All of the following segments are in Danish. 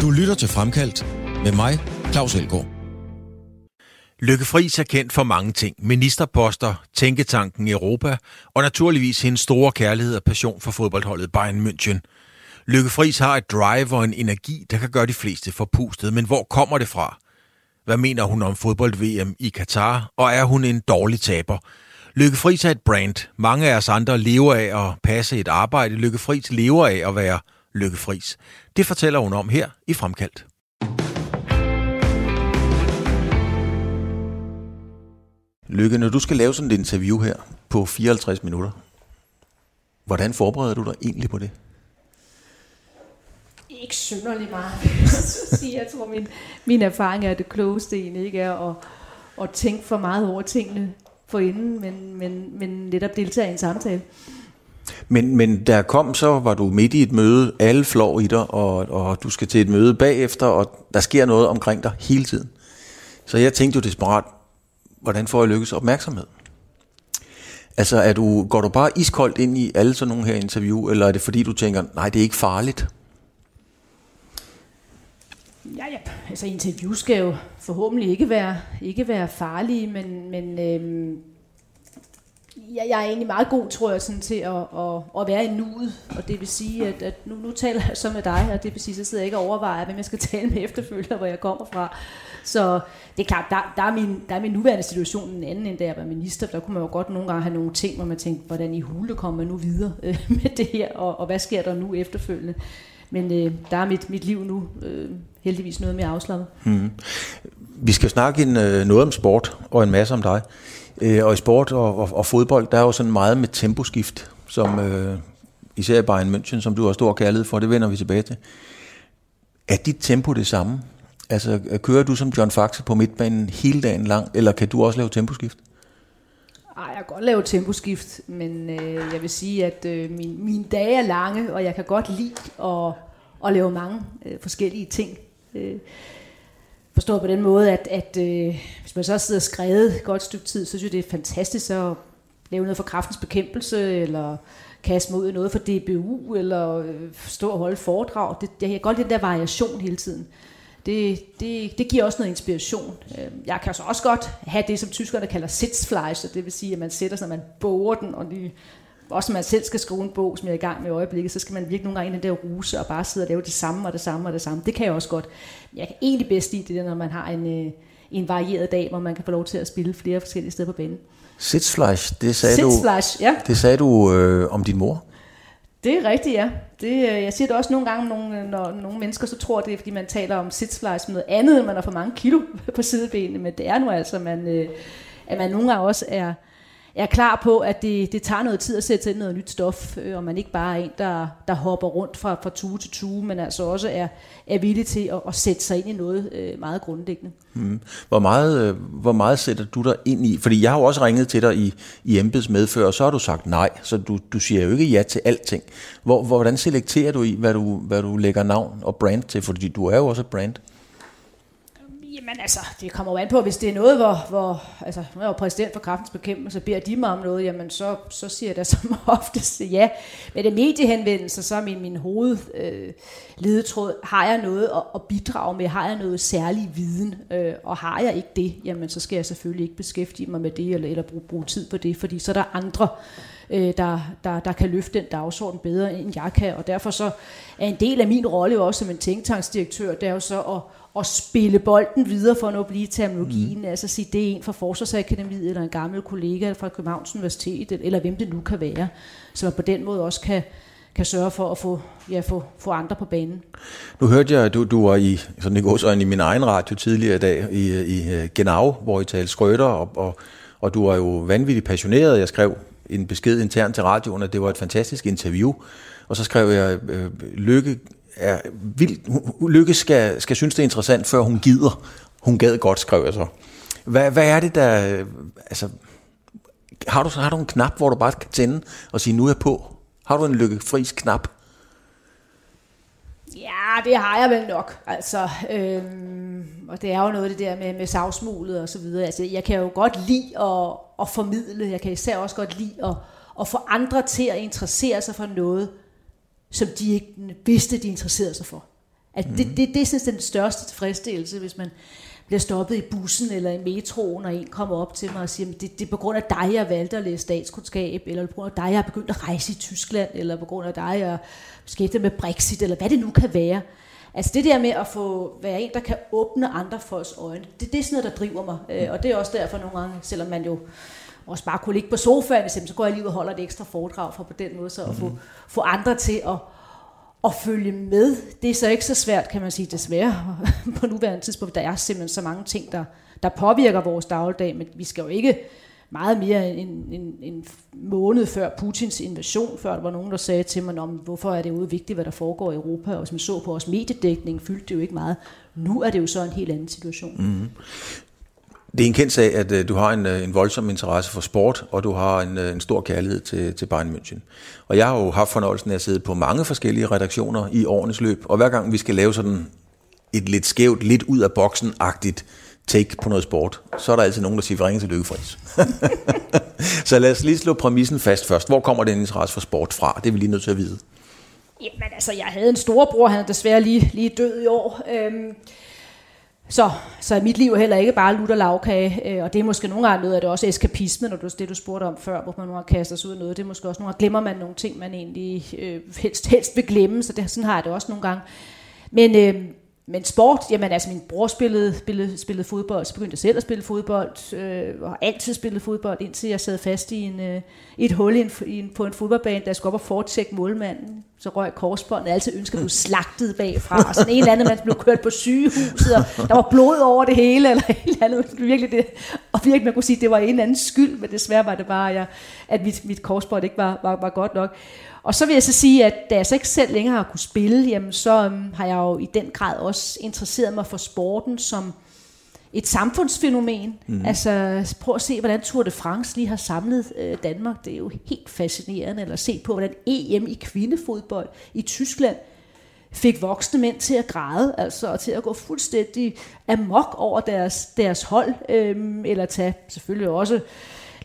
Du lytter til Fremkaldt med mig, Claus Elgaard. Lykke Friis er kendt for mange ting. Ministerposter, Tænketanken Europa og naturligvis hendes store kærlighed og passion for fodboldholdet Bayern München. Lykke Friis har et drive og en energi, der kan gøre de fleste forpustet. Men hvor kommer det fra? Hvad mener hun om fodbold-VM i Katar? Og er hun en dårlig taber? Lykke Friis er et brand. Mange af os andre lever af at passe et arbejde. Lykke Friis lever af at være Lykke Friis. Det fortæller hun om her i Fremkaldt. Lykke, når du skal lave sådan et interview her på 54 minutter, hvordan forbereder du dig egentlig på det? Ikke synderligt meget. jeg tror, min, min erfaring er, at det klogeste egentlig ikke er at, at tænke for meget over tingene inden, men, men, men netop deltage i en samtale. Men, men der kom så, var du midt i et møde, alle flår i dig, og, og du skal til et møde bagefter, og der sker noget omkring dig hele tiden. Så jeg tænkte jo desperat, hvordan får jeg lykkes opmærksomhed? Altså, er du, går du bare iskoldt ind i alle sådan nogle her interview, eller er det fordi, du tænker, nej, det er ikke farligt? Ja, ja. Altså, interview skal jo forhåbentlig ikke være, ikke være farlige, men, men øhm, ja, jeg er egentlig meget god, tror jeg, sådan, til at, at, at være i nuet. Og det vil sige, at, at nu, nu taler jeg så med dig, og det vil sige, så sidder jeg ikke og overvejer, hvem jeg skal tale med efterfølgende, hvor jeg kommer fra. Så det er klart, der, der, er min, der er min nuværende situation en anden, end da jeg var minister. Der kunne man jo godt nogle gange have nogle ting, hvor man tænkte, hvordan i hule kommer man nu videre øh, med det her, og, og hvad sker der nu efterfølgende. Men øh, der er mit, mit liv nu øh, heldigvis noget mere afslappet. Hmm. Vi skal snakke en, øh, noget om sport, og en masse om dig. Øh, og i sport og, og, og fodbold, der er jo sådan meget med temposkift, som øh, især i Bayern München, som du har stor kærlighed for, det vender vi tilbage til. Er dit tempo det samme? Altså, kører du som John Faxe på midtbanen hele dagen lang, eller kan du også lave temposkift? Ej, jeg kan godt lave temposkift, men øh, jeg vil sige, at øh, min, mine dage er lange, og jeg kan godt lide at, at lave mange øh, forskellige ting. Øh, forstår på den måde, at, at øh, hvis man så sidder skrevet et godt stykke tid, så synes jeg, det er fantastisk at lave noget for kraftens bekæmpelse, eller kaste mig ud i noget for DBU, eller øh, stå og holde foredrag. Det, jeg kan godt lide den der variation hele tiden. Det, det, det giver også noget inspiration. Øh, jeg kan så også godt have det, som tyskerne kalder sitzfleisch, det vil sige, at man sætter sig, man borer den, og lige også når man selv skal skrive en bog, som jeg er i gang med i øjeblikket, så skal man virkelig nogle gange i den der ruse og bare sidde og lave det samme og det samme og det samme. Det kan jeg også godt. Jeg kan egentlig bedst lide det, når man har en, øh, en varieret dag, hvor man kan få lov til at spille flere forskellige steder på banen. Sitzfleisch, det sagde Sitzfleisch, du, ja. det sagde du øh, om din mor. Det er rigtigt, ja. Det, øh, jeg siger det også nogle gange, nogle, når nogle mennesker så tror, det er, fordi man taler om sitzfleisch med noget andet, man har for mange kilo på sidebenene, men det er nu altså, man, øh, at man nogle gange også er, er klar på, at det, det tager noget tid at sætte ind noget nyt stof, øh, og man ikke bare er en, der, der hopper rundt fra, fra tue til tue, men altså også er, er villig til at, at sætte sig ind i noget øh, meget grundlæggende. Hmm. Hvor, meget, øh, hvor meget sætter du dig ind i? Fordi jeg har jo også ringet til dig i, i embeds medfør, og så har du sagt nej, så du, du siger jo ikke ja til alting. Hvor, hvordan selekterer du i, hvad du, hvad du lægger navn og brand til? Fordi du er jo også et brand. Jamen altså, det kommer jo an på, hvis det er noget, hvor, hvor altså, når jeg er præsident for kraftens bekæmpelse, beder de mig om noget, jamen så, så siger jeg da som oftest ja. Med det mediehenvendelse, så er min, min hoved øh, ledetråd, har jeg noget at, at bidrage med, har jeg noget særlig viden, øh, og har jeg ikke det, jamen så skal jeg selvfølgelig ikke beskæftige mig med det, eller, eller bruge, bruge tid på det, fordi så er der andre, øh, der, der, der kan løfte den dagsorden bedre, end jeg kan, og derfor så er en del af min rolle jo også som en tænktanksdirektør, det er jo så at at spille bolden videre for at blive terminologien. Mm. Altså sige, det er en fra Forsvarsakademiet, eller en gammel kollega fra Københavns Universitet, eller hvem det nu kan være. Så man på den måde også kan, kan sørge for at få, ja, få, få andre på banen. Nu hørte jeg, at du, du var i, sådan ikke også, i min egen radio tidligere i dag, i, i øh, Genau, hvor I talte skrøter, og, og, og du var jo vanvittigt passioneret. Jeg skrev en besked internt til radioen, at det var et fantastisk interview. Og så skrev jeg, øh, lykke er vildt, Lykke skal, skal synes, det er interessant, før hun gider. Hun gad godt, skrev jeg så. Hvad, hvad er det, der... Altså, har du, har du en knap, hvor du bare kan tænde og sige, nu er jeg på? Har du en lykkefris knap? Ja, det har jeg vel nok. Altså, øhm, og det er jo noget det der med, med savsmulet og så videre. Altså, jeg kan jo godt lide at, at formidle. Jeg kan især også godt lide at, at få andre til at interessere sig for noget, som de ikke vidste, de interesserede sig for. At det, det, det er sådan den største tilfredsstillelse, hvis man bliver stoppet i bussen eller i metroen, og en kommer op til mig og siger, det, det er på grund af dig, jeg valgte at læse statskundskab, eller på grund af dig, jeg har begyndt at rejse i Tyskland, eller på grund af dig, jeg skete med Brexit, eller hvad det nu kan være. Altså det der med at få være en, der kan åbne andre folks øjne, det, det er sådan noget, der driver mig. Øh, og det er også derfor nogle gange, selvom man jo også bare kunne ligge på sofaen, så går jeg lige og holder et ekstra foredrag for på den måde, så at få, få andre til at, at følge med. Det er så ikke så svært, kan man sige, desværre på nuværende tidspunkt. Der er simpelthen så mange ting, der, der påvirker vores dagligdag, men vi skal jo ikke meget mere end en, en måned før Putins invasion, før der var nogen, der sagde til mig, om hvorfor er det jo vigtigt, hvad der foregår i Europa, og hvis man så på vores mediedækning, fyldte det jo ikke meget. Nu er det jo så en helt anden situation. Mm-hmm. Det er en kendt sag, at øh, du har en, øh, en voldsom interesse for sport, og du har en, øh, en stor kærlighed til, til Bayern München. Og jeg har jo haft fornøjelsen af at sidde på mange forskellige redaktioner i årenes løb, og hver gang vi skal lave sådan et lidt skævt, lidt ud af boksen-agtigt take på noget sport, så er der altid nogen, der siger, ringe til Lykkefrids. så lad os lige slå præmissen fast først. Hvor kommer den interesse for sport fra? Det er vi lige nødt til at vide. Jamen altså, jeg havde en storebror, han er desværre lige, lige død i år. Øhm, så, så mit liv er heller ikke bare lutter lavkage, øh, og det er måske nogle gange noget af det også eskapisme, når du, det du spurgte om før, hvor man nogle gange kaster sig ud af noget. Det er måske også nogle gange glemmer man nogle ting, man egentlig øh, helst, helst vil glemme, så det, sådan har jeg det også nogle gange. Men, øh, men sport, jamen altså min bror spillede, spillede, spillede fodbold, så begyndte jeg selv at spille fodbold, øh, og har altid spillet fodbold, indtil jeg sad fast i, en, øh, i et hul i en, i en, på en fodboldbane, der skulle op og fortjekke målmanden. Så røg korsbåndet, altid ønskede at blive slagtet bagfra, og sådan en eller anden man blev kørt på sygehuset, og der var blod over det hele, eller en eller andet, virkelig det, og virkelig man kunne sige, at det var en eller anden skyld, men desværre var det bare, jeg, at mit, mit korsbånd ikke var, var, var godt nok. Og så vil jeg så sige, at da jeg så ikke selv længere har kunne spille, jamen så øhm, har jeg jo i den grad også interesseret mig for sporten som et samfundsfænomen. Mm. Altså prøv at se, hvordan Tour de France lige har samlet øh, Danmark. Det er jo helt fascinerende. Eller se på, hvordan EM i kvindefodbold i Tyskland fik voksne mænd til at græde, altså og til at gå fuldstændig amok over deres, deres hold, øh, eller tage selvfølgelig også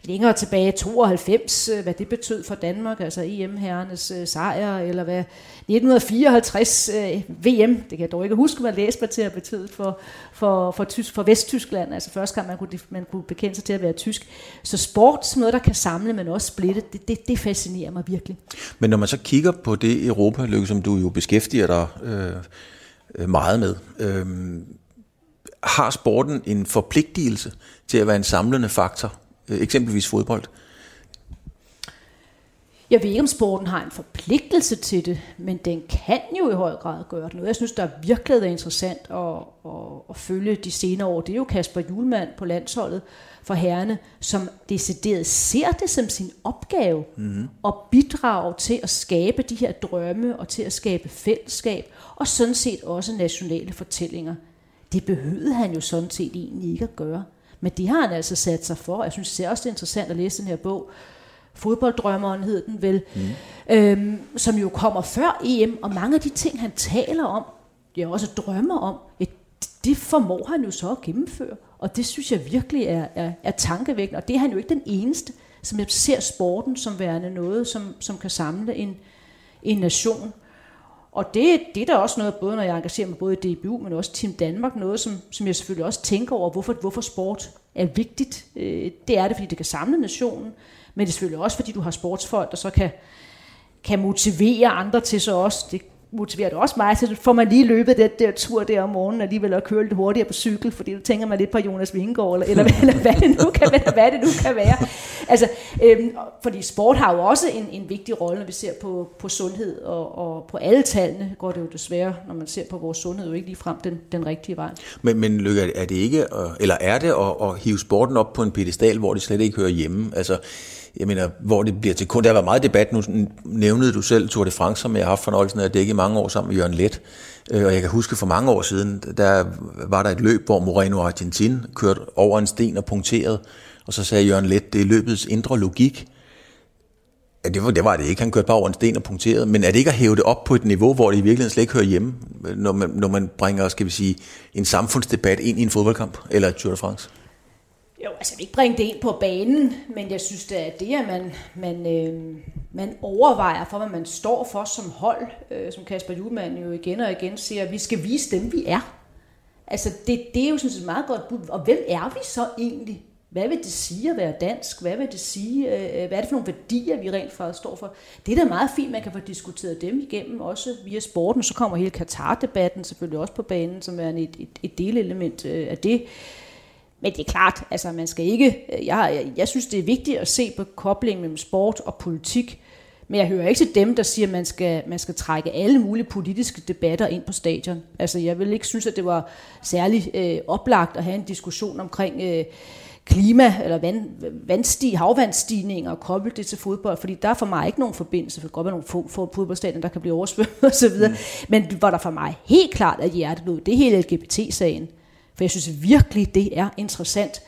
længere tilbage, 92, øh, hvad det betød for Danmark, altså EM-herrenes øh, sejr, eller hvad 1954 øh, VM, det kan jeg dog ikke huske, hvad læste mig til at betyde for, for, for, tysk, for Vesttyskland, altså første gang man kunne, man kunne bekende sig til at være tysk. Så sport som noget, der kan samle, men også splitte, det, det, det fascinerer mig virkelig. Men når man så kigger på det Europa, Lykke, som du jo beskæftiger dig øh, øh meget med, øh, har sporten en forpligtelse til at være en samlende faktor eksempelvis fodbold? Jeg ved ikke, om sporten har en forpligtelse til det, men den kan jo i høj grad gøre det. Noget, jeg synes, der er virkelig er interessant at, at, at følge de senere år, det er jo Kasper Julemand på landsholdet for herrene, som decideret ser det som sin opgave mm-hmm. at bidrage til at skabe de her drømme og til at skabe fællesskab, og sådan set også nationale fortællinger. Det behøvede han jo sådan set egentlig ikke at gøre. Men det har han altså sat sig for. Jeg synes det er også det er interessant at læse den her bog. Fodbolddrømmeren hed den vel, mm. øhm, som jo kommer før EM, og mange af de ting, han taler om, jeg også drømmer om, et, det formår han jo så at gennemføre. Og det synes jeg virkelig er, er, er tankevækkende. Og det er han jo ikke den eneste, som ser sporten som værende noget, som, som kan samle en, en nation. Og det, det er da også noget, både når jeg engagerer mig både i DBU, men også Team Danmark, noget som, som jeg selvfølgelig også tænker over, hvorfor, hvorfor sport er vigtigt. Øh, det er det, fordi det kan samle nationen, men det er selvfølgelig også, fordi du har sportsfolk, der så kan, kan motivere andre til så også, det motiverer det også mig, så får man lige løbet den der tur der om morgenen, alligevel at køre lidt hurtigere på cykel, fordi du tænker man lidt på Jonas Vingegaard, eller, eller, eller hvad, det nu kan være, hvad det nu kan være. Altså, øhm, fordi sport har jo også en, en vigtig rolle, når vi ser på, på sundhed, og, og på alle tallene går det jo desværre, når man ser på vores sundhed, jo ikke lige frem den, den rigtige vej. Men, men Lykke, er det ikke, eller er det at, at hive sporten op på en pedestal, hvor det slet ikke hører hjemme? Altså, jeg mener, hvor det bliver til kun. Der har været meget debat, nu nævnede du selv Tour de France, som jeg har haft fornøjelsen af at dække i mange år sammen med Jørgen Let. Øh, og jeg kan huske for mange år siden, der var der et løb, hvor Moreno Argentin kørte over en sten og punkterede, og så sagde Jørgen Let, det er løbets indre logik. Ja, det var, det var det ikke. Han kørte bare over en sten og punkterede. Men er det ikke at hæve det op på et niveau, hvor det i virkeligheden slet ikke hører hjemme, når man, når man bringer, skal vi sige, en samfundsdebat ind i en fodboldkamp eller et Tour de France? Jo, altså jeg vil ikke bringe det ind på banen, men jeg synes, det er det, at man, man, øh, man overvejer for, hvad man står for som hold, øh, som Kasper Juhlmann jo igen og igen siger, at vi skal vise dem, vi er. Altså det, det er jo sådan set meget godt bud. Og hvem er vi så egentlig? Hvad vil det sige at være dansk? Hvad vil det sige? Øh, hvad er det for nogle værdier, vi rent faktisk står for? Det er da meget fint, man kan få diskuteret dem igennem, også via sporten. Så kommer hele Katar-debatten selvfølgelig også på banen, som er et, et, et delelement øh, af det. Men det er klart, altså man skal ikke, jeg, jeg, jeg synes det er vigtigt at se på koblingen mellem sport og politik, men jeg hører ikke til dem, der siger, at man skal, man skal trække alle mulige politiske debatter ind på stadion. Altså jeg vil ikke synes, at det var særlig øh, oplagt at have en diskussion omkring øh, klima eller vand, vandstig, havvandstigninger og koble det til fodbold, fordi der er for mig ikke nogen forbindelse, for godt være nogle få, få fodboldstadion, der kan blive oversvømmet osv., mm. men hvor der for mig helt klart at hjertet ud, det er hele LGBT-sagen. For jeg synes virkelig, det er interessant,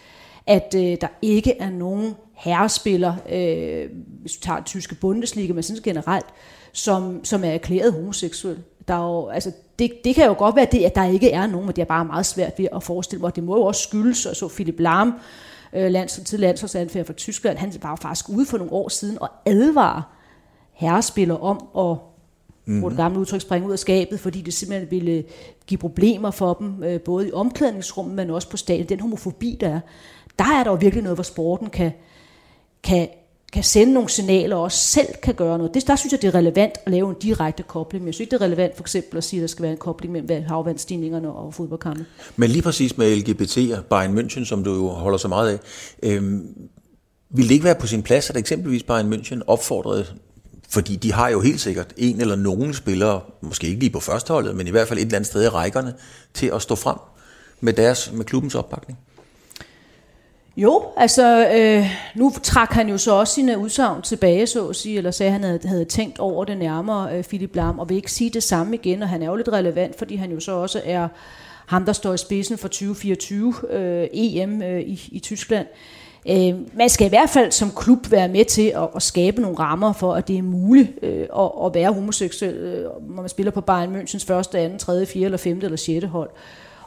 at øh, der ikke er nogen herrespiller, øh, hvis du tager den tyske Bundesliga, men sådan generelt, som, som er erklæret homoseksuel. Der er jo, altså, det, det kan jo godt være det, at der ikke er nogen, men det er bare meget svært ved at forestille mig. Det må jo også skyldes, og så Philip Lahm, øh, lands, til landsholdsanfører for Tyskland, han var faktisk ude for nogle år siden og advarer herrespiller om at mm-hmm. det gamle udtryk, springe ud af skabet, fordi det simpelthen ville give problemer for dem, øh, både i omklædningsrummet, men også på stadion. Den homofobi, der er, der er der jo virkelig noget, hvor sporten kan, kan, kan sende nogle signaler og også selv kan gøre noget. Det, der synes jeg, det er relevant at lave en direkte kobling. Men jeg synes ikke, det er relevant for eksempel at sige, at der skal være en kobling mellem havvandstigningerne og fodboldkampe. Men lige præcis med LGBT'er, Bayern München, som du jo holder så meget af, øhm, vil det ikke være på sin plads, at eksempelvis Bayern München opfordrede fordi de har jo helt sikkert en eller nogen spillere, måske ikke lige på førsteholdet, men i hvert fald et eller andet sted i rækkerne, til at stå frem med, deres, med klubbens opbakning. Jo, altså øh, nu trak han jo så også sine udsagn tilbage, så at sige, eller sagde, at han havde, havde tænkt over det nærmere, øh, Philip Lam, og vil ikke sige det samme igen, og han er jo lidt relevant, fordi han jo så også er ham, der står i spidsen for 2024 øh, EM øh, i, i Tyskland. Øh, Øh, man skal i hvert fald som klub være med til at, at skabe nogle rammer for, at det er muligt øh, at, at være homoseksuel, øh, når man spiller på Bayern Münchens første, anden, tredje, fjerde, eller femte eller sjette hold.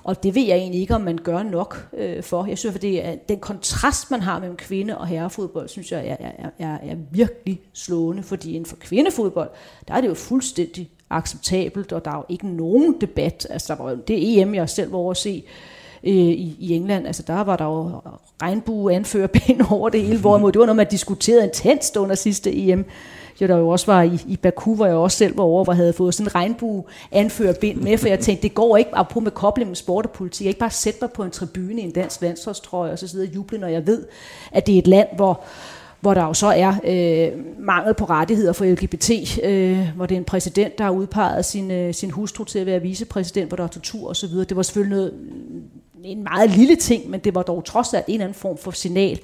Og det ved jeg egentlig ikke, om man gør nok øh, for. Jeg synes, at det er, den kontrast, man har mellem kvinde- og herrefodbold, synes jeg er, er, er, er virkelig slående. Fordi inden for kvindefodbold, der er det jo fuldstændig acceptabelt, og der er jo ikke nogen debat. Altså, der var, det EM, jeg selv var over at se, øh, Øh, i, i England. Altså der var der jo regnbue anførerbind over det hele, hvorimod det var noget, man diskuterede intenst under sidste EM. Jo, der jo også var i, i Baku, hvor jeg også selv var over, hvor jeg havde fået sådan en regnbue anførerbind med, for jeg tænkte, det går ikke på med kobling med sport og politik. Jeg ikke bare sætte mig på en tribune i en dansk landsholdstrøje, og så sidde og juble, når jeg ved, at det er et land, hvor hvor der jo så er øh, mangel på rettigheder for LGBT, øh, hvor det er en præsident, der har udpeget sin, øh, sin hustru til at være vicepræsident, hvor der er tortur osv. Det var selvfølgelig noget, en meget lille ting, men det var dog trods alt en eller anden form for signal,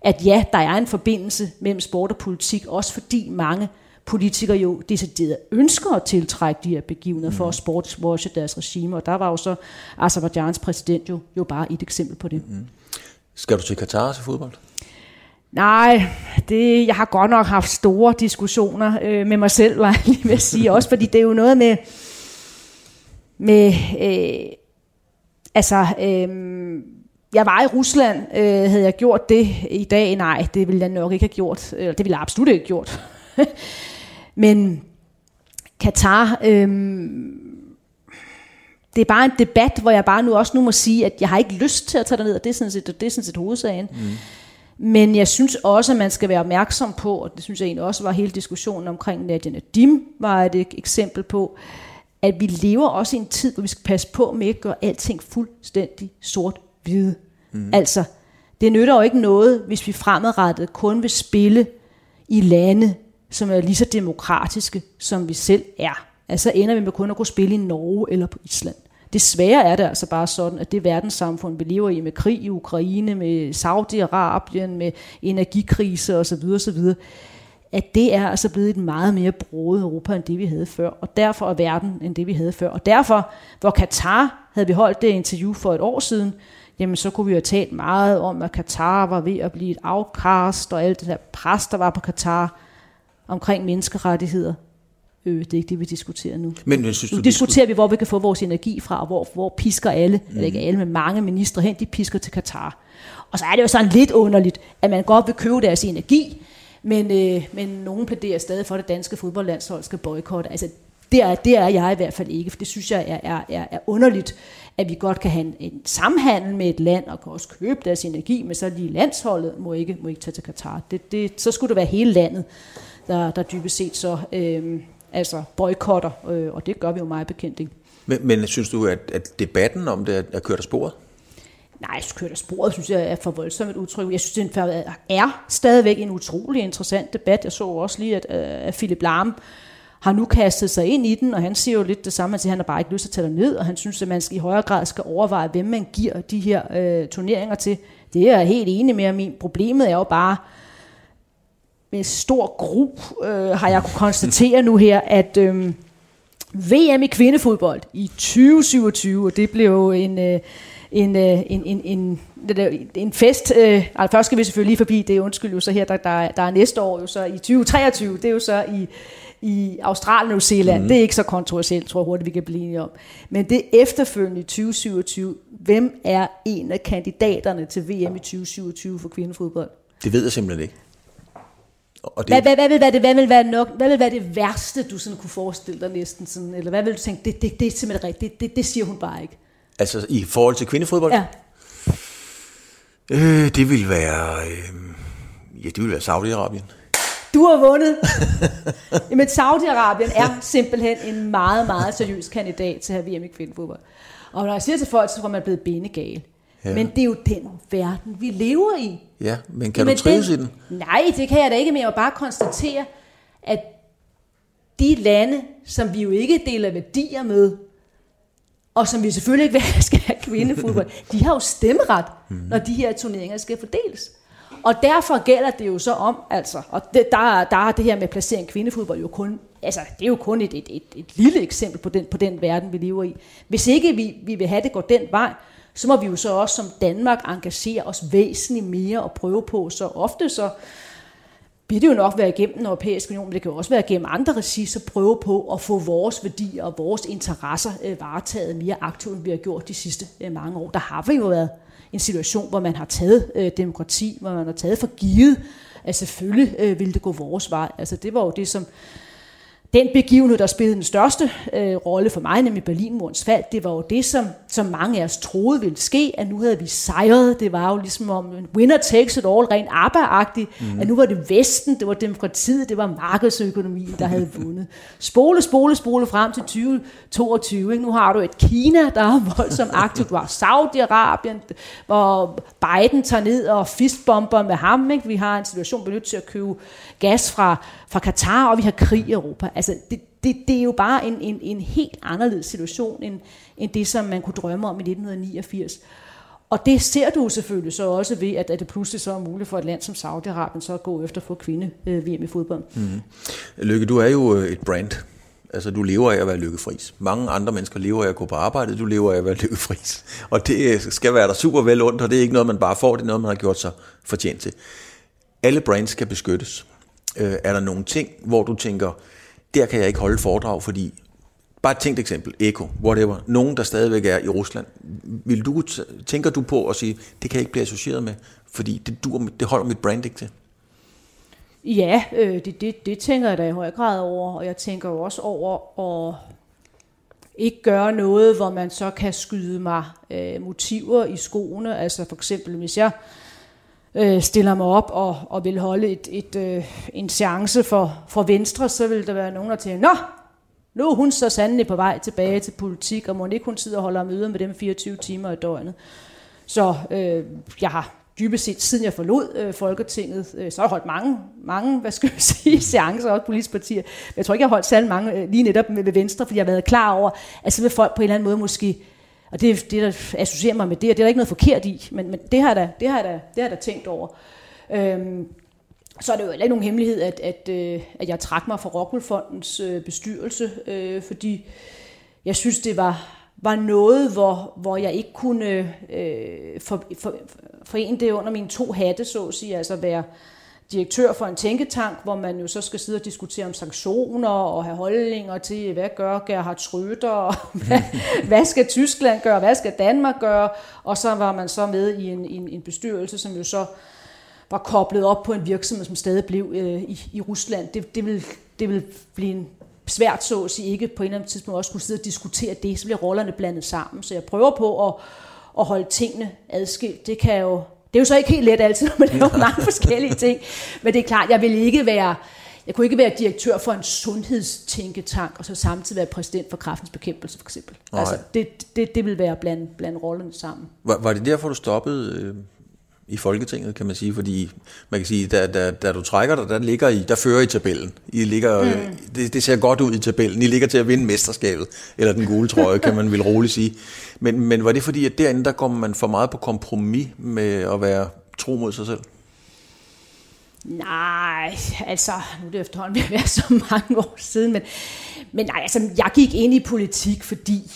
at ja, der er en forbindelse mellem sport og politik, også fordi mange politikere jo decideret ønsker at tiltrække de her begivenheder mm. for at sportswashe deres regime, og der var jo så Azerbaijans præsident jo, jo bare et eksempel på det. Mm. Skal du til Katar til fodbold? Nej, det, jeg har godt nok haft store diskussioner øh, med mig selv, var jeg lige ved at sige. Også fordi det er jo noget med, med øh, altså, øh, jeg var i Rusland, øh, havde jeg gjort det i dag? Nej, det ville jeg nok ikke have gjort. Eller det ville jeg absolut ikke have gjort. Men Katar, øh, det er bare en debat, hvor jeg bare nu også nu må sige, at jeg har ikke lyst til at tage ned, og det er sådan set, det er sådan set hovedsagen. Mm. Men jeg synes også, at man skal være opmærksom på, og det synes jeg egentlig også var hele diskussionen omkring Nadia Nadim, var et eksempel på, at vi lever også i en tid, hvor vi skal passe på med at gøre alting fuldstændig sort-hvide. Mm. Altså, det nytter jo ikke noget, hvis vi fremadrettet kun vil spille i lande, som er lige så demokratiske, som vi selv er. Altså ender vi med kun at kunne spille i Norge eller på Island. Desværre er det altså bare sådan, at det verdenssamfund, vi lever i med krig i Ukraine, med Saudi-Arabien, med energikrise osv., osv., at det er altså blevet et meget mere broet Europa, end det vi havde før. Og derfor er verden, end det vi havde før. Og derfor, hvor Katar, havde vi holdt det interview for et år siden, jamen så kunne vi jo have talt meget om, at Katar var ved at blive et afkast, og alt det der pres, der var på Katar omkring menneskerettigheder. Øh, det er ikke det, vi diskuterer nu. Men, men synes nu du, diskuterer vi, hvor vi kan få vores energi fra, og hvor, hvor pisker alle, mm. eller ikke alle, men mange ministre hen, de pisker til Katar. Og så er det jo sådan lidt underligt, at man godt vil købe deres energi, men, øh, men nogen plæderer stadig for, at det danske fodboldlandshold skal boykotte. Altså, det er, det er jeg i hvert fald ikke, for det synes jeg er, er, er, er underligt, at vi godt kan have en, en samhandel med et land, og kan også købe deres energi, men så lige landsholdet må ikke, må ikke tage til Katar. Det, det, så skulle det være hele landet, der, der dybest set så øh, altså boykotter, øh, og det gør vi jo meget bekendt. Ikke? Men, men synes du, at, at debatten om det er kørt af sporet? Nej, kørt af sporet, synes jeg er for voldsomt et udtryk. Jeg synes, det er stadigvæk en utrolig interessant debat. Jeg så også lige, at, øh, at Philip Lahm har nu kastet sig ind i den, og han siger jo lidt det samme, at han har bare ikke lyst til at tage det ned, og han synes, at man skal, i højere grad skal overveje, hvem man giver de her øh, turneringer til. Det er jeg helt enig med, min problemet er jo bare, med stor gru øh, har jeg kunne konstatere nu her, at øh, VM i kvindefodbold i 2027, og det blev en... Øh, en, øh, en, en, en, en fest. Øh, altså først skal vi selvfølgelig lige forbi, det er undskyld jo så her, der, der, der er næste år jo så i 2023, det er jo så i, i Australien og New Zealand. Mm. Det er ikke så kontroversielt, tror jeg hurtigt, vi kan blive enige om. Men det efterfølgende i 2027, hvem er en af kandidaterne til VM i 2027 for kvindefodbold? Det ved jeg simpelthen ikke. Og det... Hvad, hvad, hvad, vil være det, hvad, vil være nok, hvad vil være det værste, du sådan kunne forestille dig næsten? Sådan, eller hvad vil du tænke, det, det, det er simpelthen rigtigt, det, det, det siger hun bare ikke. Altså i forhold til kvindefodbold? Ja. Øh, det vil være... Øh, ja, det vil være Saudi-Arabien. Du har vundet. Jamen Saudi-Arabien er simpelthen en meget, meget seriøs kandidat til at have VM i kvindefodbold. Og når jeg siger til folk, så er man blevet benegal. Ja. Men det er jo den verden, vi lever i. Ja, men kan men du trives den, i den? Nej, det kan jeg da ikke, men jeg vil bare konstatere, at de lande, som vi jo ikke deler værdier med, og som vi selvfølgelig ikke vil skal have kvindefodbold, de har jo stemmeret, når de her turneringer skal fordeles. Og derfor gælder det jo så om, altså, og det, der, der er det her med placering kvindefodbold jo kun, altså, det er jo kun et, et, et, et lille eksempel på den, på den verden, vi lever i. Hvis ikke vi, vi vil have det går den vej, så må vi jo så også som Danmark engagere os væsentligt mere og prøve på så ofte så vil det jo nok være igennem den europæiske union, men det kan jo også være gennem andre regi, så prøve på at få vores værdier og vores interesser øh, varetaget mere aktivt, end vi har gjort de sidste øh, mange år. Der har vi jo været en situation, hvor man har taget øh, demokrati, hvor man har taget for givet, at selvfølgelig øh, ville det gå vores vej. Altså det var jo det, som den begivenhed, der spillede den største øh, rolle for mig, nemlig Berlinmurens fald, det var jo det, som, som mange af os troede ville ske, at nu havde vi sejret. Det var jo ligesom om winner takes it all, rent arbejde mm. at nu var det Vesten, det var demokratiet, det var markedsøkonomien, der havde vundet. Spole, spole, spole frem til 2022. Ikke? Nu har du et Kina, der er voldsomt aktivt. Du har Saudi-Arabien, hvor Biden tager ned og fistbomber med ham. Ikke? Vi har en situation, vi er nødt til at købe gas fra, fra Katar, og vi har krig i Europa. Altså, det, det, det er jo bare en, en, en helt anderledes situation, end, end det, som man kunne drømme om i 1989. Og det ser du selvfølgelig så også ved, at, at det pludselig så er muligt for et land som Saudi-Arabien så at gå efter at få kvinde-VM øh, i fodbold. Mm. Lykke, du er jo øh, et brand. Altså, du lever af at være lykkefris. Mange andre mennesker lever af at gå på arbejde, du lever af at være lykkefris. Og det øh, skal være der super vel ondt, og det er ikke noget, man bare får, det er noget, man har gjort sig fortjent til. Alle brands skal beskyttes. Øh, er der nogle ting, hvor du tænker, der kan jeg ikke holde foredrag, fordi Bare et tænkt eksempel, Eko, whatever, nogen der stadigvæk er i Rusland, vil du, tænker du på at sige, det kan jeg ikke blive associeret med, fordi det, dur, det holder mit brand ikke til? Ja, øh, det, det, det tænker jeg da i høj grad over, og jeg tænker også over at ikke gøre noget, hvor man så kan skyde mig øh, motiver i skoene. Altså for eksempel, hvis jeg øh, øh, stiller mig op og, og vil holde et, et, øh, en chance for, for Venstre, så vil der være nogen, der tænker, Nå, nu er hun så sandelig på vej tilbage til politik, og må ikke hun sidder og holder møder med dem 24 timer i døgnet. Så øh, jeg har dybest set, siden jeg forlod øh, Folketinget, øh, så har jeg holdt mange, mange hvad skal jeg sige, seancer, også politiske partier. Men jeg tror ikke, jeg har holdt særlig mange øh, lige netop med, med Venstre, fordi jeg har været klar over, at så vil folk på en eller anden måde måske, og det, det der associerer mig med det, og det er der ikke noget forkert i, men, men det, har jeg da, det, har jeg da, det har jeg da tænkt over. Øhm, så er det jo ikke nogen hemmelighed, at, at, øh, at jeg trak mig fra Rockwool-fondens øh, bestyrelse, øh, fordi jeg synes, det var, var noget, hvor, hvor jeg ikke kunne øh, for, for, forene det under mine to hatte, så at sige, altså være direktør for en tænketank, hvor man jo så skal sidde og diskutere om sanktioner og have holdninger til, hvad gør Gerhard Schröder, og hvad, hvad skal Tyskland gøre, hvad skal Danmark gøre, og så var man så med i en, en, en bestyrelse, som jo så var koblet op på en virksomhed, som stadig blev øh, i, i Rusland. Det, det, vil, det vil blive en svært så at sige ikke på en eller anden tidspunkt også kunne sidde og diskutere det, så bliver rollerne blandet sammen. Så jeg prøver på at, at holde tingene adskilt. Det kan jo det er jo så ikke helt let altid, når man laver mange forskellige ting. Men det er klart, jeg vil ikke være, jeg kunne ikke være direktør for en sundhedstænketank, og så samtidig være præsident for kraftens bekæmpelse, for eksempel. Nej. Altså, det, det, det vil være blandt, blandt rollerne sammen. Var, var det derfor, du stoppede øh, i Folketinget, kan man sige? Fordi man kan sige, da, da, da du trækker dig, der, ligger I, der fører I tabellen. I ligger, mm. det, det ser godt ud i tabellen. I ligger til at vinde mesterskabet, eller den gule trøje, kan man vel roligt sige. Men, men var det fordi, at derinde, der kommer man for meget på kompromis med at være tro mod sig selv? Nej, altså, nu er det efterhånden ved at være så mange år siden, men, men nej, altså, jeg gik ind i politik, fordi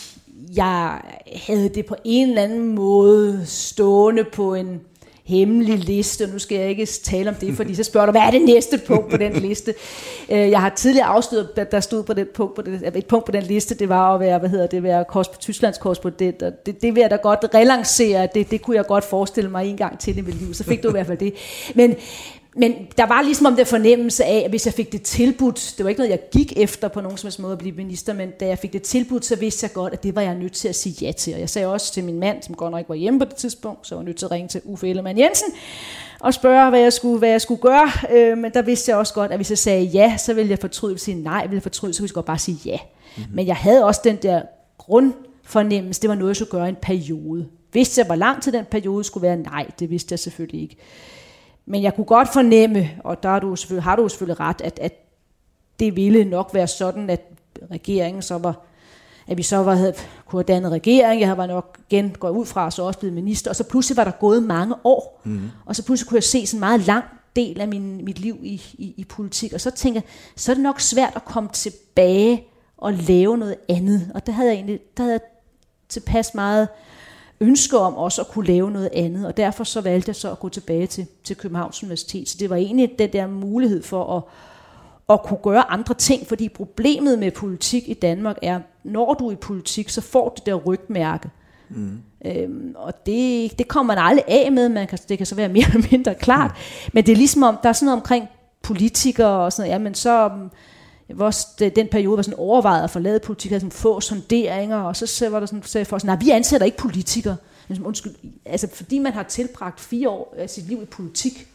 jeg havde det på en eller anden måde stående på en, hemmelig liste. Nu skal jeg ikke tale om det, fordi så spørger du, hvad er det næste punkt på den liste? Øh, jeg har tidligere afsløret, at der stod på den punkt på det, et punkt på den liste, det var at være, hvad hedder det, være korrespondent, Tysklands korrespondent, og det, det vil jeg da godt relancere, det, det kunne jeg godt forestille mig en gang til i mit liv, så fik du i hvert fald det. Men, men der var ligesom om det fornemmelse af, at hvis jeg fik det tilbudt, det var ikke noget, jeg gik efter på nogen som helst måde at blive minister, men da jeg fik det tilbudt, så vidste jeg godt, at det var jeg nødt til at sige ja til. Og jeg sagde også til min mand, som godt nok ikke var hjemme på det tidspunkt, så var jeg nødt til at ringe til Uffe Ellemann Jensen og spørge, hvad jeg skulle, hvad jeg skulle gøre. Øh, men der vidste jeg også godt, at hvis jeg sagde ja, så ville jeg fortryde. Hvis jeg sige nej, ville jeg fortryde, så ville jeg godt bare sige ja. Mm-hmm. Men jeg havde også den der grundfornemmelse, det var noget, jeg skulle gøre en periode. Hvis jeg var lang til den periode, skulle være nej, det vidste jeg selvfølgelig ikke. Men jeg kunne godt fornemme, og der har du selvfølgelig, har du selvfølgelig ret, at, at det ville nok være sådan, at regeringen så var, at vi så var, havde, kunne have dannet regering, jeg var nok igen gået ud fra, og så også blevet minister, og så pludselig var der gået mange år, mm. og så pludselig kunne jeg se sådan en meget lang del af min, mit liv i, i, i politik, og så tænker jeg, så er det nok svært at komme tilbage og lave noget andet, og der havde jeg egentlig, der havde jeg tilpas meget ønske om også at kunne lave noget andet, og derfor så valgte jeg så at gå tilbage til, til Københavns Universitet. Så det var egentlig den der mulighed for at, at kunne gøre andre ting, fordi problemet med politik i Danmark er, når du er i politik, så får du det der rygmærke. Mm. Øhm, og det, det kommer man aldrig af med, man kan, det kan så være mere eller mindre klart, mm. men det er ligesom om, der er sådan noget omkring politikere og sådan noget, ja, men så også den periode var sådan overvejet at forlade politik, havde sådan få sonderinger, og så var der sådan, så for sådan, nej, vi ansætter ikke politikere. Undskyld, altså fordi man har tilbragt fire år af sit liv i politik,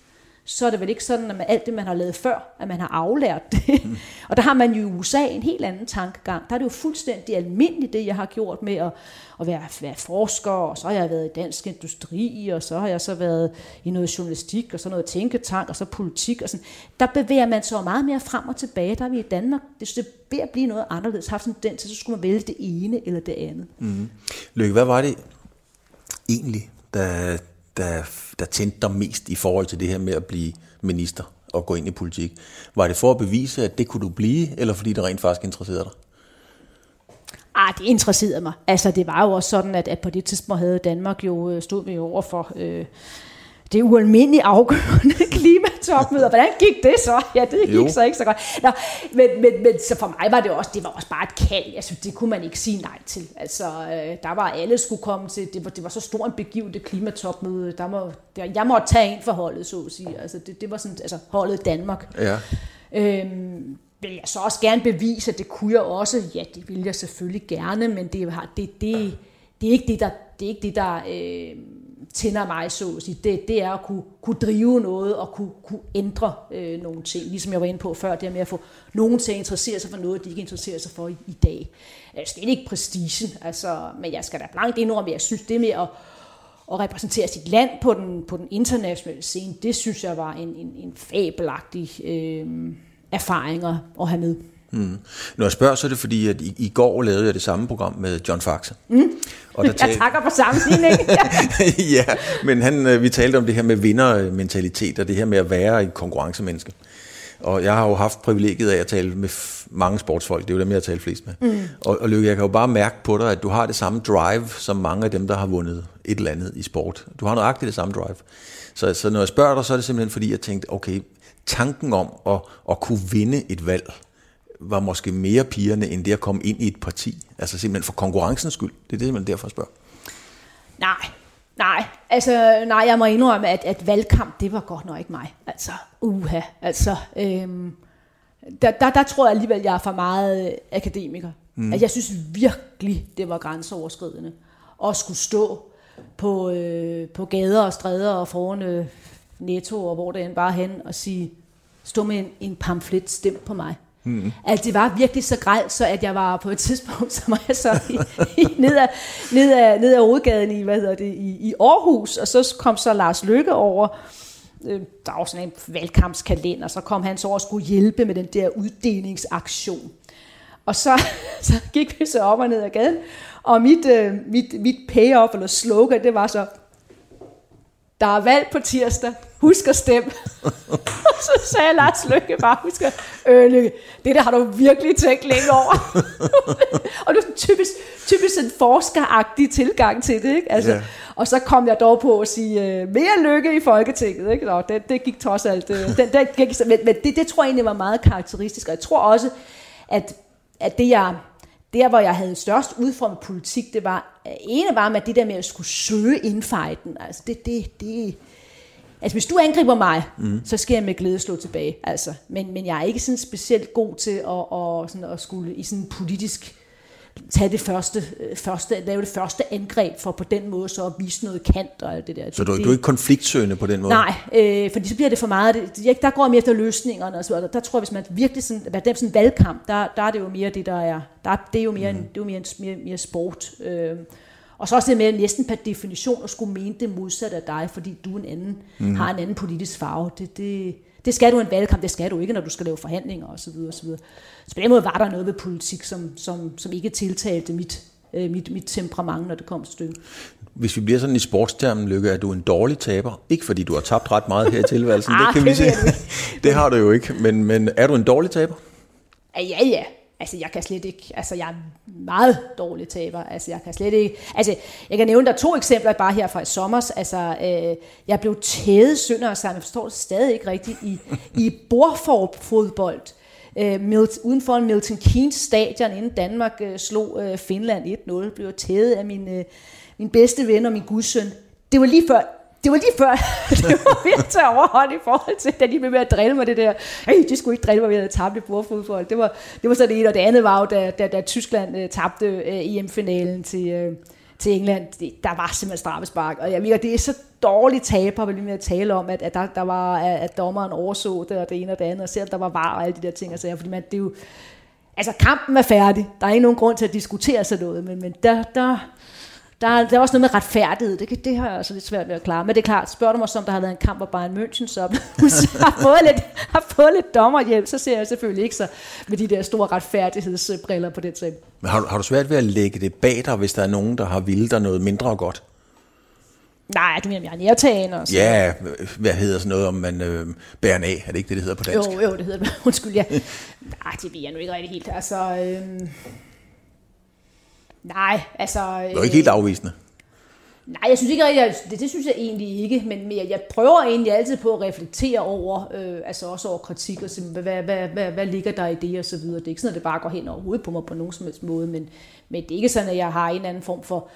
så er det vel ikke sådan, at man, alt det, man har lavet før, at man har aflært det. Mm. og der har man jo i USA en helt anden tankegang. Der er det jo fuldstændig almindeligt, det jeg har gjort med at, at være, være forsker, og så har jeg været i dansk industri, og så har jeg så været i noget journalistik, og så noget tænketank, og så politik. Og sådan. Der bevæger man sig meget mere frem og tilbage. Der er vi i Danmark. Det det ved at blive noget anderledes. Haft sådan den, så skulle man vælge det ene eller det andet. Mm. Lykke, hvad var det egentlig, der, der, der tændte dig mest i forhold til det her med at blive minister og gå ind i politik? Var det for at bevise, at det kunne du blive, eller fordi det rent faktisk interesserede dig? Ah, det interesserede mig. Altså, det var jo også sådan, at, at på det tidspunkt havde Danmark jo, øh, stod vi jo over for øh, det ualmindeligt afgørende klimatopmøde. Hvordan gik det så? Ja, det gik jo. så ikke så godt. Nå, men, men, men så for mig var det også, det var også bare et kald. Altså, det kunne man ikke sige nej til. Altså, øh, der var alle skulle komme til, det var, det var så stor en begivet klimatopmøde. Der må, der, jeg måtte tage en for holdet, så at sige. Altså, det, det var sådan, altså holdet Danmark. Ja. Øhm, vil jeg så også gerne bevise, at det kunne jeg også. Ja, det vil jeg selvfølgelig gerne, men det, det, det, det er ikke det, der, det er ikke det, der øh, tænder mig, så at sige. Det, det er at kunne, kunne drive noget og kunne, kunne ændre øh, nogle ting. Ligesom jeg var inde på før, det med at få nogen til at interessere sig for noget, de ikke interesserer sig for i, i dag. Øh, jeg skal ikke prestigen, altså, men jeg skal da blankt indrømme, at jeg synes, det med at, at repræsentere sit land på den, på den internationale scene, det synes jeg var en, en, en fabelagtig øh, erfaringer at have med. Mm. Når jeg spørger, så er det fordi, at i, i går lavede jeg det samme program med John Faxe. Mm. Og der jeg takker på sammenligning. ja, men han, øh, vi talte om det her med vindermentalitet, og det her med at være et konkurrencemenneske. Og jeg har jo haft privilegiet af at tale med mange sportsfolk, det er jo dem, jeg har talt flest med. Mm. Og, og Lykke, jeg kan jo bare mærke på dig, at du har det samme drive, som mange af dem, der har vundet et eller andet i sport. Du har nøjagtigt det samme drive. Så, så når jeg spørger dig, så er det simpelthen fordi, jeg tænkte, okay, tanken om at, at kunne vinde et valg, var måske mere pigerne, end det at komme ind i et parti. Altså simpelthen for konkurrencens skyld. Det er det, man derfor spørger. Nej, nej. Altså, nej, jeg må indrømme, at, at valgkamp, det var godt nok ikke mig. Altså, uha. Altså, øhm, der, der, der tror jeg alligevel, jeg er for meget øh, akademiker. Mm. Altså, jeg synes virkelig, det var grænseoverskridende at skulle stå på, øh, på gader og stræder og foran øh, netto og hvor det end bare hen og sige, stå med en, en pamflet, stem på mig. Mm. At det var virkelig så grelt, så at jeg var på et tidspunkt, så var jeg så i, i, ned, ad, ned, ad, ned ad hovedgaden i, hvad hedder det, i, i Aarhus, og så kom så Lars Lykke over, øh, der var sådan en valgkampskalender, så kom han så over og skulle hjælpe med den der uddelingsaktion. Og så, så gik vi så op og ned ad gaden, og mit, øh, mit, mit payoff eller slogan, det var så, der er valg på tirsdag, husk at stemme. så sagde Lars Løkke bare, husk at, øh, Lykke, det der har du virkelig tænkt længe over. og det var sådan typisk, typisk en forskeragtig tilgang til det, ikke? Altså, yeah. Og så kom jeg dog på at sige, øh, mere lykke i Folketinget, ikke? Nå, det, det gik trods alt, øh, den, den gik, men, men det, det tror jeg egentlig var meget karakteristisk, og jeg tror også, at, at det jeg, der hvor jeg havde størst udformet politik, det var, ene var med det der med at skulle søge indfejten, altså det, det, det, Altså, hvis du angriber mig, mm. så skal jeg med glæde slå tilbage. Altså. Men, men jeg er ikke sådan specielt god til at, at, sådan at skulle i sådan politisk tage det første, øh, første, lave det første angreb for på den måde så at vise noget kant og alt det der. Så du, det, du er ikke konfliktsøgende på den måde? Nej, øh, fordi så bliver det for meget. Det, der går mere efter løsningerne og så der, der tror jeg, hvis man virkelig sådan, hvad er sådan valgkamp, der, der er det jo mere det, der er, der, det er jo mere, mm. en, det er jo mere, en, mere, mere sport. Øh, og så også det med næsten per definition at skulle mene det modsatte af dig, fordi du en anden, mm. har en anden politisk farve. Det, det, det skal du i en valgkamp, det skal du ikke, når du skal lave forhandlinger osv. osv. Så på den måde var der noget ved politik, som, som, som ikke tiltalte mit, øh, mit, mit temperament, når det kom til stykket. Hvis vi bliver sådan i sportstermen, Lykke, er du en dårlig taber. Ikke fordi du har tabt ret meget her i tilværelsen, ah, det kan det vi se. det har du jo ikke, men, men er du en dårlig taber? Ja, ja. Altså, jeg kan slet ikke, altså, jeg er meget dårlig taber. Altså, jeg kan slet ikke, altså, jeg kan nævne der to eksempler bare her fra i sommer. Altså, øh, jeg blev tædet sønder sammen, jeg forstår det stadig ikke rigtigt, i, i bordfodbold. Øh, Milt, uden for en Milton Keynes stadion, inden Danmark øh, slog øh, Finland 1-0, blev tædet af min, øh, min bedste ven og min gudsøn. Det var lige før, det var lige før, det var ved at tage overhånd i forhold til, da de blev med at drille mig det der. Ej, de skulle ikke drille mig ved at tabe det bordfodbold. Det var, det var så det ene, og det andet var jo, da, da, da Tyskland uh, tabte uh, EM-finalen til, uh, til England. Det, der var simpelthen straffespark, og jeg mener, det er så dårligt taber, vil med at tale om, at, at, der, der var, at dommeren overså det, og det ene og det andet, og selv der var var og alle de der ting, altså, fordi man, det er jo, altså kampen er færdig, der er ikke nogen grund til at diskutere sådan noget, men, men der, der, der, er, der er også noget med retfærdighed. Det, det har jeg altså lidt svært ved at klare. Men det er klart, spørger du mig, om der har været en kamp, hvor Bayern München så har, fået lidt, har fået lidt dommerhjælp, så ser jeg selvfølgelig ikke så med de der store retfærdighedsbriller på det ting. Men har, har du svært ved at lægge det bag dig, hvis der er nogen, der har vildt dig noget mindre godt? Nej, du mener, jeg er nærtagen og Ja, hvad hedder sådan noget, om man øh, bærer af? Er det ikke det, det hedder på dansk? Jo, jo, det hedder det. Undskyld, ja. Nej, det ved jeg nu ikke rigtig helt. Altså, øh, Nej, altså... Du er ikke helt afvisende? Nej, jeg synes ikke jeg, det, det synes jeg egentlig ikke, men, jeg, jeg prøver egentlig altid på at reflektere over, øh, altså også over kritik, og hvad, hvad, hvad, hvad, ligger der i det, og så videre. Det er ikke sådan, at det bare går hen over hovedet på mig på nogen som helst måde, men, men det er ikke sådan, at jeg har en anden form for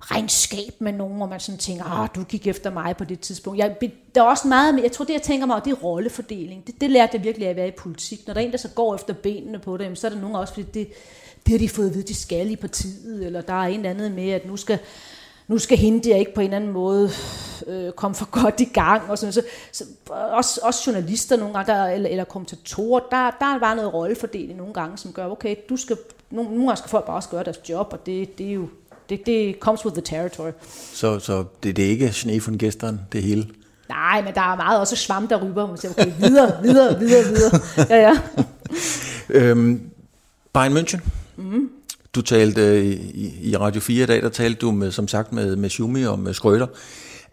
regnskab med nogen, hvor man sådan tænker, ah, du gik efter mig på det tidspunkt. Jeg, der er også meget, jeg tror det, jeg tænker mig, det er rollefordeling. Det, det lærte jeg virkelig af at være i politik. Når der er en, der så går efter benene på det, så er der nogen også, fordi det, det har de fået at vide, de skal i partiet, eller der er en eller andet med, at nu skal, nu skal hende der ikke på en eller anden måde øh, komme for godt i gang. Og sådan, så, så også, også journalister nogle gange, der, eller, eller kommentatorer, der, der er bare noget rollefordeling nogle gange, som gør, okay, du skal, nogle, nogle gange skal folk bare også gøre deres job, og det, det er jo, det, det comes with the territory. Så, så det, det er ikke von gestern, det hele? Nej, men der er meget også svam, der ryber. Man siger, okay, videre, videre, videre, videre. Ja, ja. øhm, Bayern München, Mm. Du talte øh, i, i Radio 4 i dag, der talte du med, som sagt med, med Schumi og med Skrøder.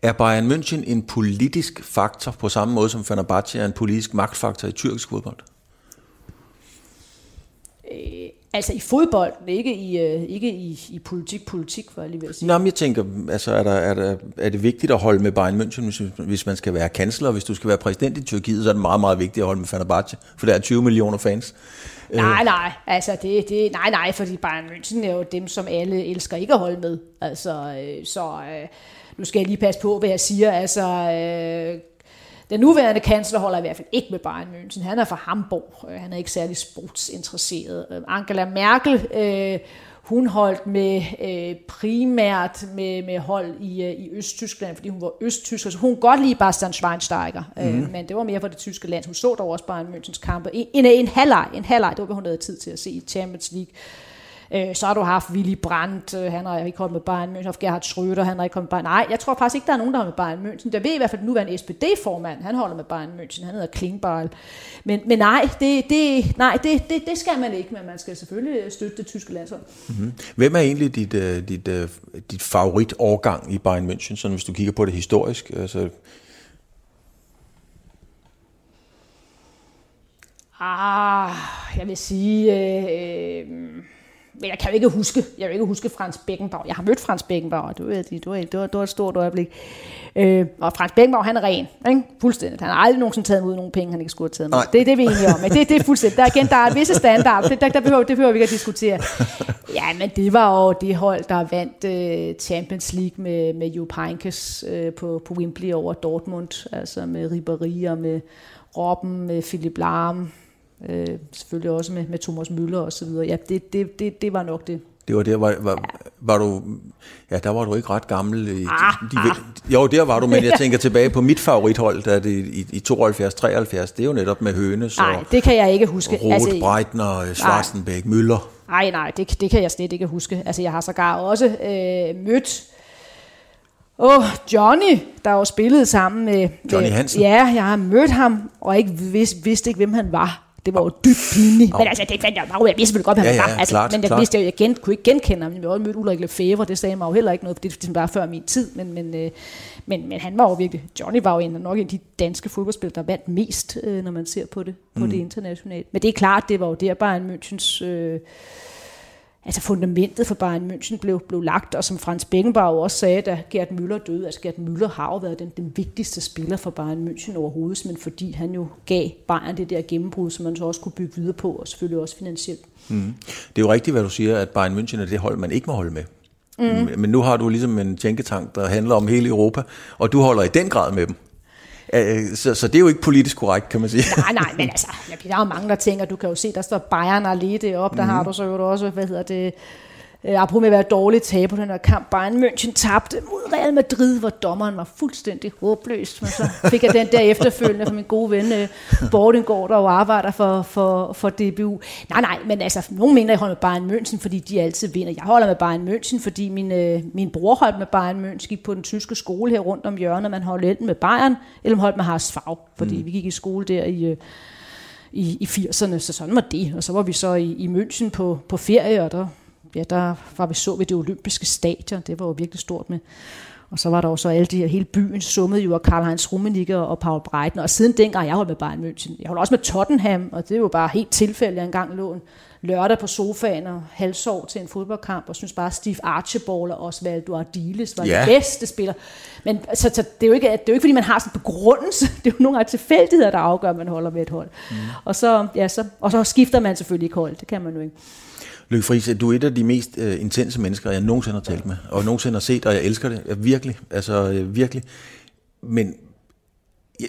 Er Bayern München en politisk faktor på samme måde som Fenerbahce er en politisk magtfaktor i tyrkisk fodbold? Øh, altså i fodbold, ikke i, øh, ikke i, i politik, politik, for jeg lige vil sige. Nå, men jeg tænker, altså er, der, er, der, er det vigtigt at holde med Bayern München, hvis, hvis man skal være kansler, hvis du skal være præsident i Tyrkiet, så er det meget, meget vigtigt at holde med Fenerbahce, for der er 20 millioner fans. Øh. Nej, nej, altså det, det, nej, nej, fordi Bayern München er jo dem, som alle elsker ikke at holde med. Altså, øh, så øh, nu skal jeg lige passe på, hvad jeg siger. Altså, øh, den nuværende kansler holder i hvert fald ikke med Bayern München. Han er fra Hamburg. Øh, han er ikke særlig sportsinteresseret. Øh, Angela Merkel, øh, hun holdt med øh, primært med, med hold i, øh, i Østtyskland, fordi hun var østtysk. Så hun godt lide Bastian Schweinsteiger, mm. øh, mhm. men det var mere for det tyske land. Hun så dog også Bayern Münchens kampe. En, en, en halvleg, en halvleg, det var, hvad hun havde tid til at se i Champions League. Øh, så har du haft Willy Brandt, øh, han har ikke holdt med Bayern München, Gerhard Schröder, han har ikke holdt med Bayern. Nej, jeg tror faktisk ikke, der er nogen, der har med Bayern München. Der ved i hvert fald, at nu er en SPD-formand, han holder med Bayern München, han hedder Klingbeil. Men, men nej, det, det, nej det, det, det skal man ikke, men man skal selvfølgelig støtte det tyske landshold. Mm-hmm. Hvem er egentlig dit, uh, dit, uh, dit favoritårgang i Bayern München, sådan hvis du kigger på det historisk? Altså, Ah, jeg vil sige... Øh, øh, men jeg kan jo ikke huske, jeg kan ikke huske Frans Beckenbauer. Jeg har mødt Frans Beckenbauer, det var, det var, det var, det var et stort øjeblik. Øh, og Frans Beckenbauer, han er ren, ikke? fuldstændig. Han har aldrig nogensinde taget imod nogle penge, han ikke skulle have taget. Det er det, vi er enige om. Men det, det er fuldstændig. Der er igen, der er visse standard, det, der, der behøver, det behøver vi ikke at diskutere. Ja, men det var jo det hold, der vandt uh, Champions League med, med Jupp Heynckes uh, på, på Wembley over Dortmund, altså med Ribéry og med Robben, med Philip Lahm, Øh, selvfølgelig også med, med Thomas Møller og så videre. Ja, det, det, det, det var nok det. Det var der, var, var, ja. var du, ja, der var du ikke ret gammel. I, ah, de, ah. Jo, der var du, men jeg tænker tilbage på mit favorithold, der det i, i 72-73, det er jo netop med Hønes nej, og det kan jeg ikke huske. Roth, altså, Breitner, Schwarzenbeck, Møller. Nej, nej, det, det kan jeg slet ikke huske. Altså, jeg har sågar også øh, mødt Åh, oh, Johnny, der jo spillede sammen med... Johnny Hansen? Ja, jeg har mødt ham, og ikke vidste, vidste ikke, hvem han var. Det var jo dybt pinligt. Men altså, det fandt jeg bare Jeg vidste selvfølgelig godt, hvad ja, han var. Altså, klart, men jeg klart. vidste, jeg, jeg gen, kunne ikke genkende ham. Jeg også mødt Ulrik Lefebvre, det sagde mig jo heller ikke noget, for det, var før min tid. Men, men, øh, men, men han var jo virkelig... Johnny var jo en, nok en af de danske fodboldspillere, der vandt mest, øh, når man ser på det, på mm. det internationalt. Men det er klart, det var jo der bare en Münchens... Øh, altså fundamentet for Bayern München blev, blev lagt, og som Frans Beckenbauer også sagde, da Gerd Müller døde, altså Gerd Müller har jo været den, den vigtigste spiller for Bayern München overhovedet, men fordi han jo gav Bayern det der gennembrud, som man så også kunne bygge videre på, og selvfølgelig også finansielt. Mm. Det er jo rigtigt, hvad du siger, at Bayern München er det hold, man ikke må holde med. Mm. Men nu har du ligesom en tænketank, der handler om hele Europa, og du holder i den grad med dem. Øh, så, så det er jo ikke politisk korrekt, kan man sige. Nej, nej, men altså, der er jo mange, der tænker, du kan jo se, der står Bayern og lige deroppe, der mm. har du så jo også, hvad hedder det, jeg prøver med at være dårligt tage på den her kamp. Bayern München tabte mod Real Madrid, hvor dommeren var fuldstændig håbløs. Men så fik jeg den der efterfølgende fra min gode ven øh, Bordengård, der jo arbejder for, for, for DBU. Nej, nej, men altså, nogen mener, jeg holder med Bayern München, fordi de altid vinder. Jeg holder med Bayern München, fordi min, øh, min bror holdt med Bayern München, gik på den tyske skole her rundt om hjørnet. Man holdt enten med Bayern, eller man holdt med Haas Fag, fordi mm. vi gik i skole der i... Øh, i, i 80'erne, så sådan var det. Og så var vi så i, i München på, på ferie, og der ja, der var vi så ved det olympiske stadion. Det var jo virkelig stort med. Og så var der jo så alle de her, hele byen summede jo af Karl-Heinz Rummenigge og Paul Breitner. Og siden dengang, jeg holdt med Bayern München. Jeg holdt også med Tottenham, og det er jo bare helt tilfældigt, jeg engang lå en lørdag på sofaen og halvsov til en fodboldkamp, og synes bare, Steve Archibald og Osvaldo Ardiles var ja. de bedste spillere. Men så, så, det, er jo ikke, det er jo ikke, fordi man har sådan en begrundelse. Det er jo nogle af tilfældigheder, der afgør, at man holder med et hold. Mm. Og, så, ja, så, og så skifter man selvfølgelig ikke hold. Det kan man jo ikke. Lykke Friis, du er et af de mest øh, intense mennesker, jeg nogensinde har talt med, og nogensinde har set, og jeg elsker det. Jeg, virkelig, altså øh, virkelig. Men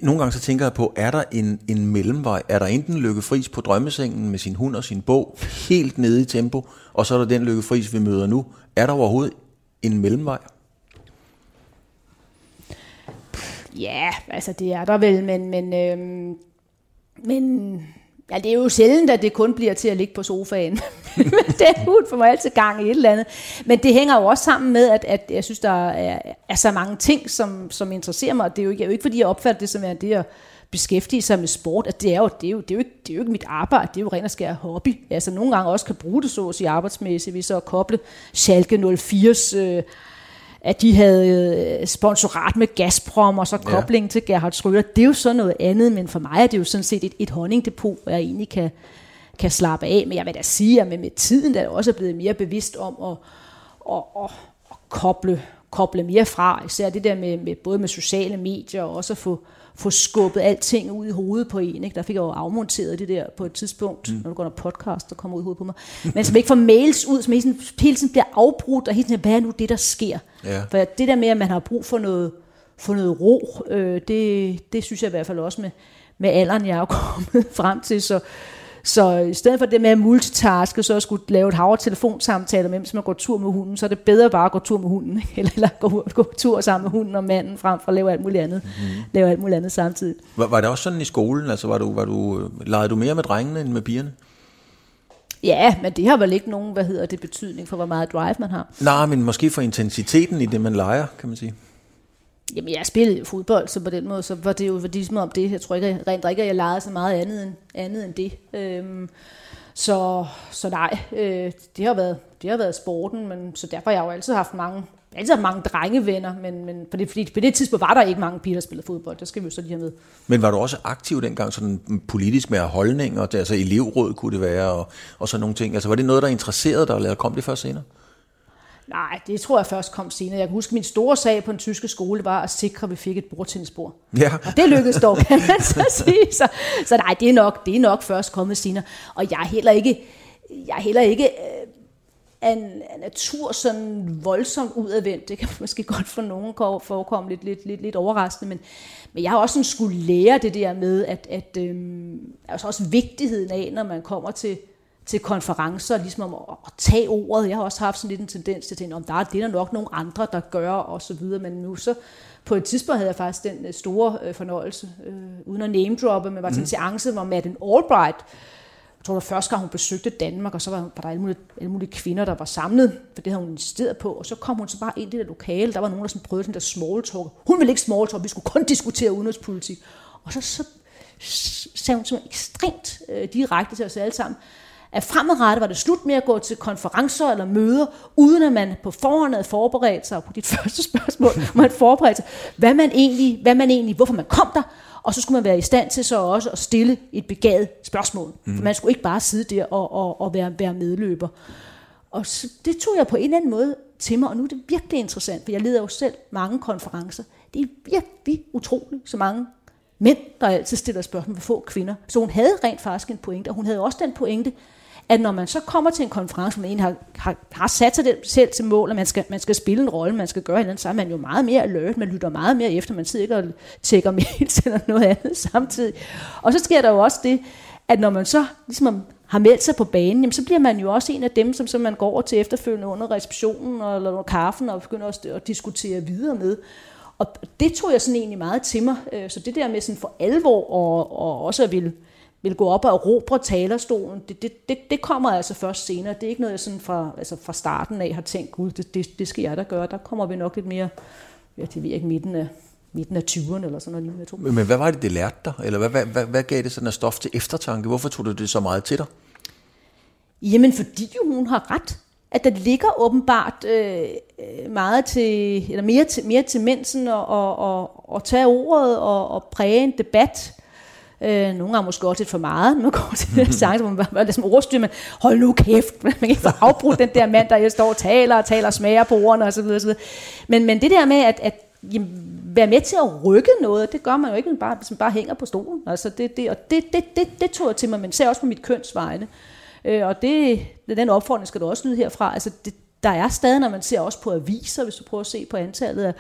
nogle gange så tænker jeg på, er der en, en mellemvej? Er der enten Lykke Friis på drømmesengen med sin hund og sin bog, helt nede i tempo, og så er der den Lykke Friis, vi møder nu. Er der overhovedet en mellemvej? Ja, altså det er der vel, men, men, øhm, men Ja, det er jo sjældent, at det kun bliver til at ligge på sofaen. det er ud for mig altid gang i et eller andet. Men det hænger jo også sammen med, at, at jeg synes, der er, er så mange ting, som, som interesserer mig. Det er jo, ikke, jo ikke, fordi jeg opfatter det som er det at beskæftige sig med sport. At det, er jo, det, er jo, det, er jo ikke, det er jo ikke mit arbejde, det er jo rent og skær hobby. Altså nogle gange også kan bruge det så at sige arbejdsmæssigt, hvis så at koble Schalke 04's... Øh, at de havde øh, sponsorat med Gazprom, og så koblingen ja. til Gerhard Schröder. Det er jo så noget andet, men for mig er det jo sådan set et, et honningdepot, hvor jeg egentlig kan, kan slappe af. Men jeg vil da sige, at med, med tiden der er jeg også blevet mere bevidst om at, at, at, at koble, koble mere fra. Især det der med, med både med sociale medier og også at få, få skubbet alting ud i hovedet på en. Ikke? Der fik jeg jo afmonteret det der på et tidspunkt, mm. når du går noget podcast, der kommer ud i hovedet på mig. Men som ikke får mails ud, som hele tiden, hele tiden bliver afbrudt, og hele tiden, hvad er nu det, der sker? Ja. For det der med, at man har brug for noget, for noget ro, øh, det, det synes jeg i hvert fald også med, med alderen, jeg er kommet frem til. Så, så i stedet for det med at multitaske, så at skulle lave et hav telefonsamtaler med, hvis man går tur med hunden, så er det bedre bare at gå tur med hunden, ikke? eller, eller gå, gå tur sammen med hunden og manden, frem for at lave alt muligt andet, mm-hmm. lave alt muligt andet samtidig. Var, var det også sådan i skolen? Altså var du, var du, legede du mere med drengene end med pigerne? Ja, men det har vel ikke nogen, hvad hedder det, betydning for, hvor meget drive man har. Nej, men måske for intensiteten i det, man leger, kan man sige. Jamen, jeg spillede fodbold, så på den måde, så var det jo ligesom om det. Jeg tror ikke, rent ikke, jeg legede så meget andet end, andet end det. Øhm, så, så nej, øh, det, har været, det har været sporten, men så derfor har jeg jo altid haft mange, altid haft mange drengevenner, men, men på, det, fordi på det tidspunkt var der ikke mange piger, der spillede fodbold. Det skal vi jo så lige have med. Men var du også aktiv dengang, sådan politisk med holdninger, altså elevråd kunne det være, og, og sådan nogle ting? Altså var det noget, der interesserede dig, eller kom det først senere? Nej, det tror jeg først kom senere. Jeg kan huske, at min store sag på en tyske skole var at sikre, at vi fik et bordtennisbord. Ja. Og det lykkedes dog, kan man så sige. Så, så nej, det er, nok, det er nok først kommet senere. Og jeg er heller ikke, jeg er heller ikke øh, en, en natur sådan voldsomt udadvendt. Det kan måske godt for nogen forekomme lidt, lidt, lidt, lidt overraskende, men, men jeg har også sådan skulle lære det der med, at, at øh, altså også vigtigheden af, når man kommer til, til konferencer, ligesom om at, tage ordet. Jeg har også haft sådan lidt en tendens til at tænke, om der er det der nok nogle andre, der gør, og så videre. Men nu så, på et tidspunkt havde jeg faktisk den øh, store øh, fornøjelse, øh, uden at name droppe, men var til en mhm. seance, hvor Madeleine Albright, jeg tror, det var første gang, hun besøgte Danmark, og så var, var der alle mulige, alle mulige kvinder, der var samlet, for det havde hun insisteret på, og så kom hun så bare ind i det lokale, der var nogen, der sådan prøvede sådan der small talk. Hun ville ikke small talk, vi skulle kun diskutere udenrigspolitik. Og så, så sagde hun så ekstremt øh, direkte til os alle sammen, at fremadrettet var det slut med at gå til konferencer eller møder, uden at man på forhånd havde forberedt sig, på dit første spørgsmål, man forberedt sig, hvad man egentlig, hvad man egentlig, hvorfor man kom der, og så skulle man være i stand til så også at stille et begavet spørgsmål. Mm. For man skulle ikke bare sidde der og, og, og være, være medløber. Og så, det tog jeg på en eller anden måde til mig, og nu er det virkelig interessant, for jeg leder jo selv mange konferencer. Det er virkelig utroligt, så mange mænd, der altid stiller spørgsmål, hvor få kvinder. Så hun havde rent faktisk en pointe, og hun havde også den pointe, at når man så kommer til en konference, hvor man har, har, har sat sig selv til mål, at man skal, man skal spille en rolle, man skal gøre hinanden, så er man jo meget mere alert, man lytter meget mere efter, man sidder ikke og tjekker mails eller noget andet samtidig. Og så sker der jo også det, at når man så ligesom har meldt sig på banen, jamen, så bliver man jo også en af dem, som, som man går over til efterfølgende under receptionen og, eller under kaffen og begynder at, at diskutere videre med. Og det tog jeg sådan egentlig meget til mig. Øh, så det der med sådan for alvor og, og også at ville vil gå op og erobre talerstolen, det, det, det, det kommer altså først senere. Det er ikke noget, jeg sådan fra, altså fra starten af har tænkt, gud, det, det, det skal jeg da gøre. Der kommer vi nok lidt mere, ja, det ved jeg ikke, midten af, midten af 20'erne eller sådan noget. Jeg tror. Men hvad var det, det lærte dig? Eller hvad, hvad, hvad, hvad gav det sådan af stof til eftertanke? Hvorfor tog du det så meget til dig? Jamen, fordi jo hun har ret. At der ligger åbenbart øh, meget til, eller mere til, mere til mensen at, og, og, og tage ordet og, og præge en debat Øh, nogle har måske også lidt for meget, man går til den sang, hvor man var ligesom ordstyr, men hold nu kæft, man kan ikke få afbrudt den der mand, der står og taler og taler og smager på ordene osv. osv. Men, men det der med at, at jamen, være med til at rykke noget, det gør man jo ikke, bare, hvis man bare hænger på stolen. Altså det, det, og det, det, det, det tog jeg til mig, men ser også på mit kønsvegne. Øh, og det, den opfordring skal du også lyde herfra. Altså det, der er stadig, når man ser også på aviser, hvis du prøver at se på antallet af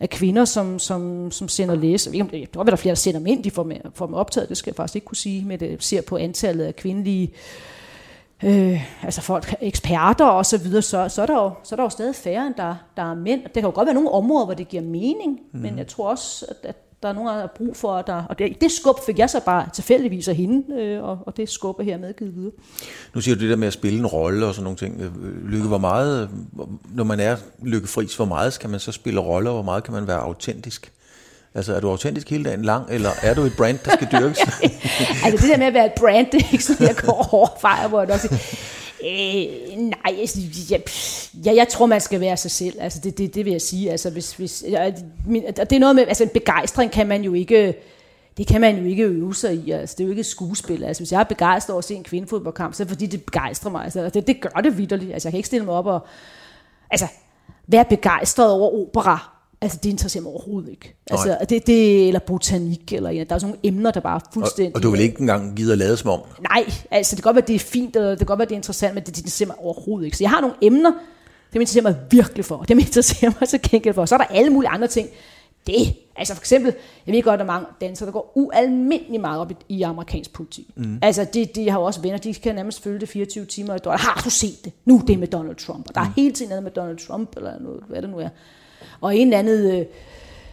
af kvinder, som, som, som sender læse. Jeg ved ikke, der er flere, der sender dem ind, de får dem, får dem optaget, det skal jeg faktisk ikke kunne sige, men det ser på antallet af kvindelige øh, altså folk, eksperter og så videre, så, så, er der jo, så er der jo stadig færre, end der, der er mænd. Det kan jo godt være nogle områder, hvor det giver mening, mm. men jeg tror også, at, at der er nogen, der har brug for, at der, og det, det skub fik jeg så bare tilfældigvis af hende, øh, og, og det skub er hermed givet videre. Nu siger du det der med at spille en rolle og sådan nogle ting. Lykke, hvor meget, når man er Lykke Friis, hvor meget skal man så spille roller, og hvor meget kan man være autentisk? Altså, er du autentisk hele dagen lang, eller er du et brand, der skal dyrkes? altså, det der med at være et brand, det er ikke sådan, jeg går overfejr, hvor jeg nok siger, Øh, nej, altså, ja, jeg, jeg, tror, man skal være sig selv. Altså, det, det, det vil jeg sige. Altså, hvis, hvis, jeg, det er noget med, altså en begejstring kan man jo ikke, det kan man jo ikke øve sig i. Altså, det er jo ikke et skuespil. Altså, hvis jeg er begejstret over at se en kvindefodboldkamp, så er det fordi, det begejstrer mig. Altså, det, det gør det vidderligt. Altså, jeg kan ikke stille mig op og... Altså, være begejstret over opera. Altså, det interesserer mig overhovedet ikke. Altså, det, det, eller botanik, eller ja, der er sådan nogle emner, der bare er fuldstændig... Og, og du vil ikke engang give at lade som om? Nej, altså, det kan godt være, det er fint, og det kan godt være, det er interessant, men det, det interesserer mig overhovedet ikke. Så jeg har nogle emner, det interesserer mig virkelig for, det interesserer mig så gengæld for. Så er der alle mulige andre ting, det. Altså for eksempel, jeg ved godt, at der er mange dansere, der går ualmindelig meget op i, i amerikansk politik. Mm. Altså de, de har jo også venner, de kan nærmest følge det 24 timer i døgnet. Har du set det? Nu det med Donald Trump. Og der er mm. hele tiden noget med Donald Trump, eller noget, hvad det nu er. Og en eller anden, øh,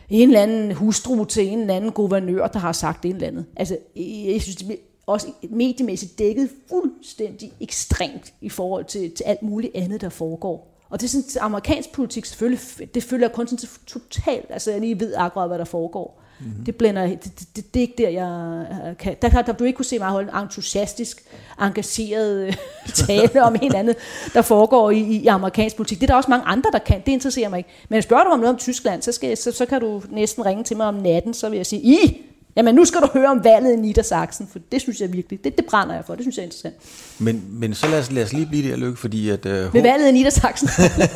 en eller anden hustru til en eller anden guvernør, der har sagt en eller andet. Altså, jeg synes, det bliver også mediemæssigt dækket fuldstændig ekstremt i forhold til, til alt muligt andet, der foregår. Og det er sådan, amerikansk politik selvfølgelig, det følger kun sådan totalt, altså jeg lige ved akkurat, hvad der foregår. Mm-hmm. Det blænder, det, det, det, det, er ikke der, jeg kan. Der kan der, du ikke kunne se mig holde en entusiastisk, engageret øh, tale om en andet, der foregår i, i, amerikansk politik. Det er der også mange andre, der kan. Det interesserer mig ikke. Men spørger du om noget om Tyskland, så, skal, så, så kan du næsten ringe til mig om natten, så vil jeg sige, I, Jamen nu skal du høre om valget i Niedersachsen, for det synes jeg virkelig, det, det brænder jeg for, det synes jeg er interessant. Men, men så lad os, lad os lige blive der, Lykke, fordi at... Uh, Ved valget i Niedersachsen.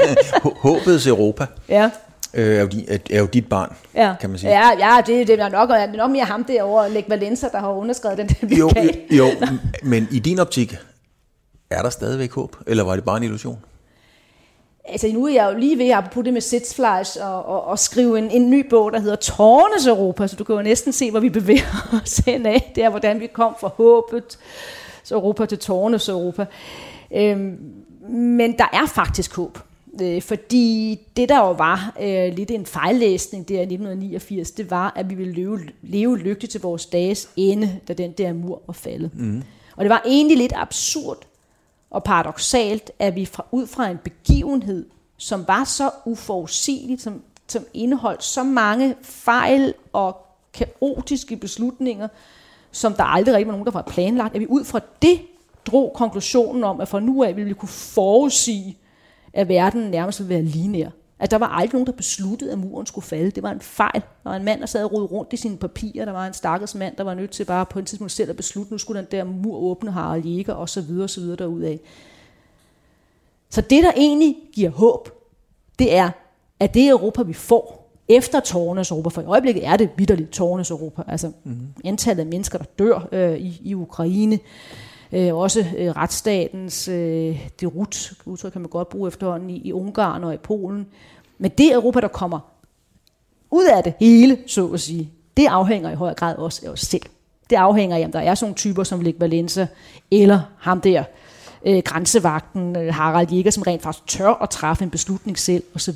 håbets Europa. Ja. Øh, er, jo, er, jo dit barn, ja. kan man sige. Ja, ja det, det er nok, det er nok mere ham derovre, Læg Valenza, der har underskrevet den der jo, jo, men i din optik, er der stadigvæk håb, eller var det bare en illusion? altså nu er jeg jo lige ved, apropos det med Sitzfleisch, og, og, og skrive en, en ny bog, der hedder Tårnes Europa, så du kan jo næsten se, hvor vi bevæger os hen af. Det er, hvordan vi kom fra håbet så Europa til Tårnes Europa. Øhm, men der er faktisk håb. Øh, fordi det der jo var øh, lidt en fejllæsning der i 1989, det var, at vi ville leve, leve lykkeligt til vores dages ende, da den der mur var faldet. Mm. Og det var egentlig lidt absurd, og paradoxalt, at vi fra, ud fra en begivenhed, som var så uforudsigeligt, som, som indeholdt så mange fejl og kaotiske beslutninger, som der aldrig rigtig var nogen, der var planlagt, at vi ud fra det drog konklusionen om, at fra nu af ville vi kunne forudsige, at verden nærmest ville være lineær. At der var aldrig nogen, der besluttede, at muren skulle falde. Det var en fejl. Der var en mand, der sad og rundt i sine papirer. Der var en stakkels mand, der var nødt til bare på en tidspunkt selv at beslutte, nu skulle den der mur åbne, Harald Jäger, og så videre, og så videre derudaf. Så det, der egentlig giver håb, det er, at det Europa, vi får efter tårnes Europa, for i øjeblikket er det vidderligt tårnes Europa, altså mm-hmm. antallet af mennesker, der dør øh, i, i Ukraine, øh, Øh, også øh, retsstatens øh, derut, udtryk kan man godt bruge efterhånden, i, i Ungarn og i Polen, men det Europa, der kommer ud af det hele, så at sige, det afhænger i høj grad også af os selv. Det afhænger af, om der er sådan nogle typer som Lech Valenza, eller ham der, øh, grænsevagten, øh, Harald Jæger, som rent faktisk tør at træffe en beslutning selv, osv.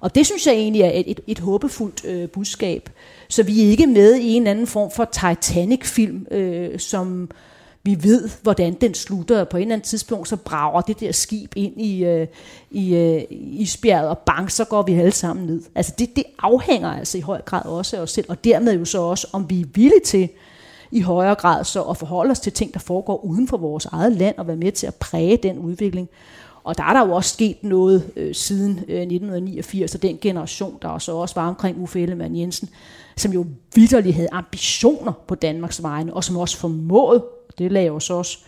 Og det synes jeg egentlig er et, et, et håbefuldt øh, budskab. Så vi er ikke med i en anden form for Titanic-film, øh, som vi ved, hvordan den slutter. På en eller anden tidspunkt, så brager det der skib ind i, øh, i øh, isbjerget, og bang, så går vi alle sammen ned. Altså det, det afhænger altså i høj grad også af os selv, og dermed jo så også, om vi er villige til i højere grad så at forholde os til ting, der foregår uden for vores eget land, og være med til at præge den udvikling. Og der er der jo også sket noget øh, siden øh, 1989, og den generation, der også, også var omkring Uffe Ellemann Jensen, som jo vidderligt havde ambitioner på Danmarks vegne, og som også formåede det lagde jo så også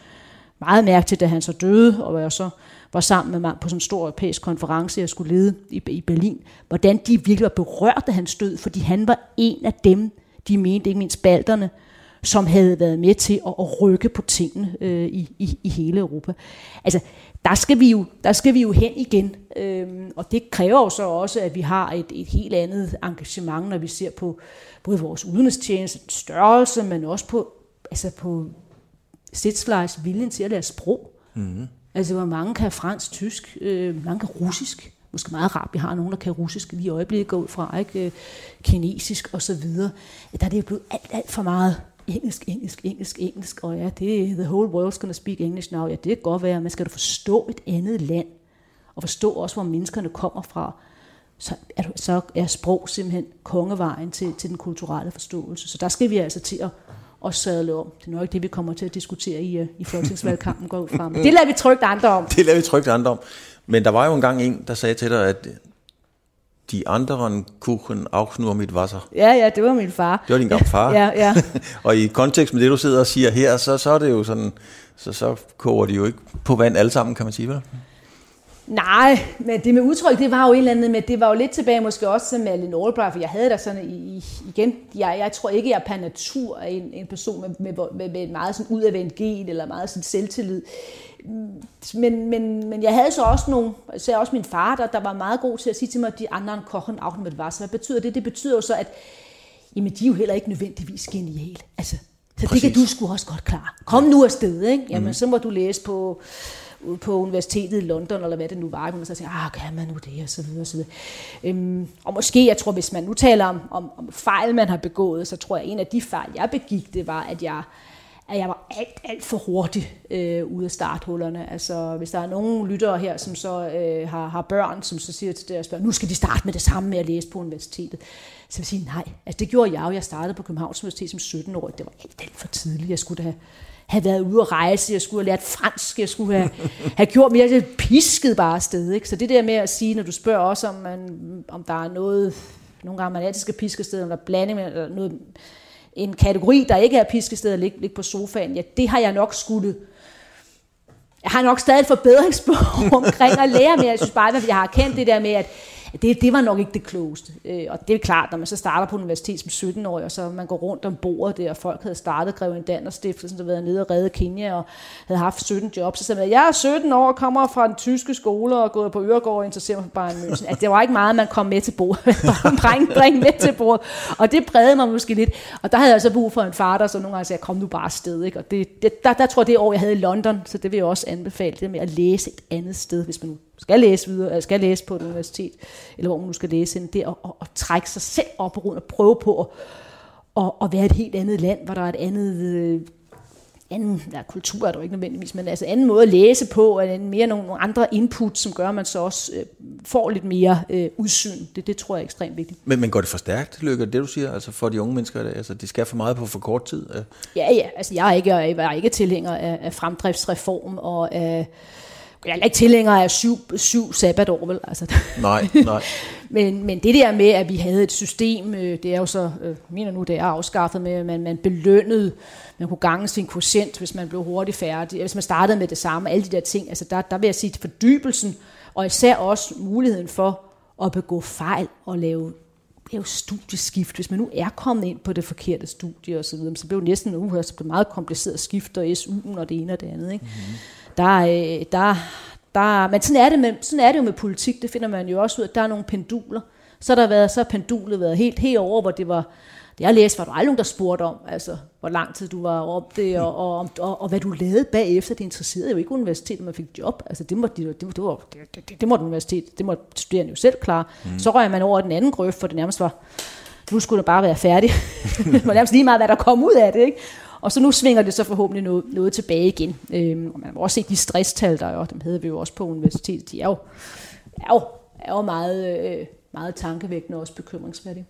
meget mærke til, da han så døde, og jeg så var sammen med mig på sådan en stor europæisk konference, jeg skulle lede i, i Berlin, hvordan de virkelig var berørt af hans død, fordi han var en af dem, de mente, ikke mindst balterne, som havde været med til at, at rykke på tingene øh, i, i, i hele Europa. Altså, der skal vi jo, der skal vi jo hen igen, øhm, og det kræver jo så også, at vi har et, et helt andet engagement, når vi ser på både vores udenrigstjeneste størrelse, men også på, altså på Sitzfleisch viljen til at lære sprog. Mm. Altså, hvor mange kan fransk, tysk, øh, mange kan russisk. Måske meget rart, vi har nogen, der kan russisk lige i øjeblikket gå ud fra, ikke? Øh, kinesisk og så videre. Der er det jo blevet alt, alt for meget engelsk, engelsk, engelsk, engelsk, og ja, det er the whole world's gonna speak English now. Ja, det kan godt være, men skal du forstå et andet land, og forstå også, hvor menneskerne kommer fra, så er, så er sprog simpelthen kongevejen til, til den kulturelle forståelse. Så der skal vi altså til at og sadle om. Det er nok ikke det, vi kommer til at diskutere i, uh, i folketingsvalgkampen går ud fra. Det lader vi trygt andre om. Det lader vi trygt andre om. Men der var jo engang en, der sagde til dig, at de anderen Kuchen auch nur mit Wasser. Ja, ja, det var min far. Det var din gamle far. Ja, ja. og i kontekst med det, du sidder og siger her, så, så er det jo sådan, så, så koger de jo ikke på vand alle sammen, kan man sige, vel? Nej, men det med udtryk, det var jo et eller andet med, det var jo lidt tilbage måske også med Lynn Albright, for jeg havde da sådan i, igen, jeg, jeg tror ikke, jeg er per natur en, en person med, med, med, med et meget sådan udadvendt gen, eller meget sådan selvtillid. Men, men, men jeg havde så også nogle, så også min far, der, der var meget god til at sige til mig, at de andre kochen auch med var. Så hvad betyder det? Det betyder jo så, at jamen, de er jo heller ikke nødvendigvis geniale. Altså, så Præcis. det kan du sgu også godt klare. Kom nu afsted, ikke? Jamen, mm. så må du læse på på universitetet i London, eller hvad det nu var, og så siger, ah, kan man nu det, og så videre, og så videre. Øhm, og måske, jeg tror, hvis man nu taler om, om, om fejl, man har begået, så tror jeg, at en af de fejl, jeg begik, det var, at jeg, at jeg var alt, alt for hurtig øh, ude af starthullerne. Altså, hvis der er nogen lyttere her, som så øh, har, har børn, som så siger til deres børn, nu skal de starte med det samme med at læse på universitetet, så vil jeg sige, nej. Altså, det gjorde jeg jo. Jeg startede på Københavns Universitet som 17-årig. Det var alt, alt for tidligt. Jeg skulle da have have været ude at rejse, jeg skulle have lært fransk, jeg skulle have, have gjort mere, jeg pisket bare afsted. Ikke? Så det der med at sige, når du spørger også, om, man, om der er noget, nogle gange man altid skal piske afsted, om der er blanding eller noget, en kategori, der ikke er piskested at ligge, ligge på sofaen, ja, det har jeg nok skulle jeg har nok stadig et forbedringsbog omkring at lære, men jeg synes bare, at jeg har kendt det der med, at det, det var nok ikke det klogeste. Øh, og det er klart, når man så starter på universitet som 17-årig, og så man går rundt om bordet der, og folk havde startet Greven Dan Stiftelsen, der været nede og redde Kenya, og havde haft 17 jobs, så sagde man, jeg er 17 år, kommer fra en tyske skole, og gået på Øregård og interesserer mig for Bayern München. Altså, det var ikke meget, man kom med til bordet. Bare bring med til bordet. Og det prægede mig måske lidt. Og der havde jeg så brug for en far, der så nogle gange sagde, kom nu bare afsted. Ikke? Og det, det, der, der, tror jeg, det år, jeg havde i London, så det vil jeg også anbefale, det med at læse et andet sted, hvis man nu skal læse videre, eller skal læse på et universitet, eller hvor man nu skal læse ind, det at, at, at trække sig selv op og rundt og prøve på at, at, at være et helt andet land, hvor der er et andet øh, anden ja, kultur er der ikke nødvendigvis, men altså anden måde at læse på, og en, mere nogle, nogle andre input, som gør, at man så også øh, får lidt mere øh, udsyn. Det, det tror jeg er ekstremt vigtigt. Men, men går det for stærkt, Lykke, det du siger, altså for de unge mennesker? Altså, de skal for meget på for kort tid? Ja, ja. Altså, jeg er ikke, jeg er ikke tilhænger af, af fremdriftsreform og af jeg er ikke tilhænger af syv, syv sabbatår, vel? Altså, nej, nej. men, men det der med, at vi havde et system, øh, det er jo så, øh, mener nu, det er afskaffet med, at man, man belønnede, man kunne gange sin quotient, hvis man blev hurtigt færdig, hvis man startede med det samme, alle de der ting, altså der, der vil jeg sige, at fordybelsen, og især også muligheden for at begå fejl og lave lave studieskift. Hvis man nu er kommet ind på det forkerte studie og så videre, så bliver det næsten uh, så bliver meget kompliceret skift og SU'en og det ene og det andet. Ikke? Mm-hmm der, øh, der, der, men sådan er, det med, sådan er det jo med politik, det finder man jo også ud af, der er nogle penduler. Så har der været, så har pendulet været helt, helt over, hvor det var, det jeg læste, var der aldrig nogen, der spurgte om, altså, hvor lang tid du var op det, og, og, og, og, og hvad du lavede bagefter. Det interesserede jo ikke universitetet, man fik job. Altså, det måtte, det, det, var, det, det, det måtte universitet, det måtte studerende jo selv klare. Mm. Så røg man over den anden grøft, for det nærmest var, nu skulle det bare være færdig. det var nærmest lige meget, hvad der kom ud af det. Ikke? Og så nu svinger det så forhåbentlig noget, noget tilbage igen. Øhm, og man må også se de stresstal, der er jo, dem havde vi jo også på universitetet, de er jo, er jo, er jo meget, øh, meget tankevækkende og også bekymringsværdige.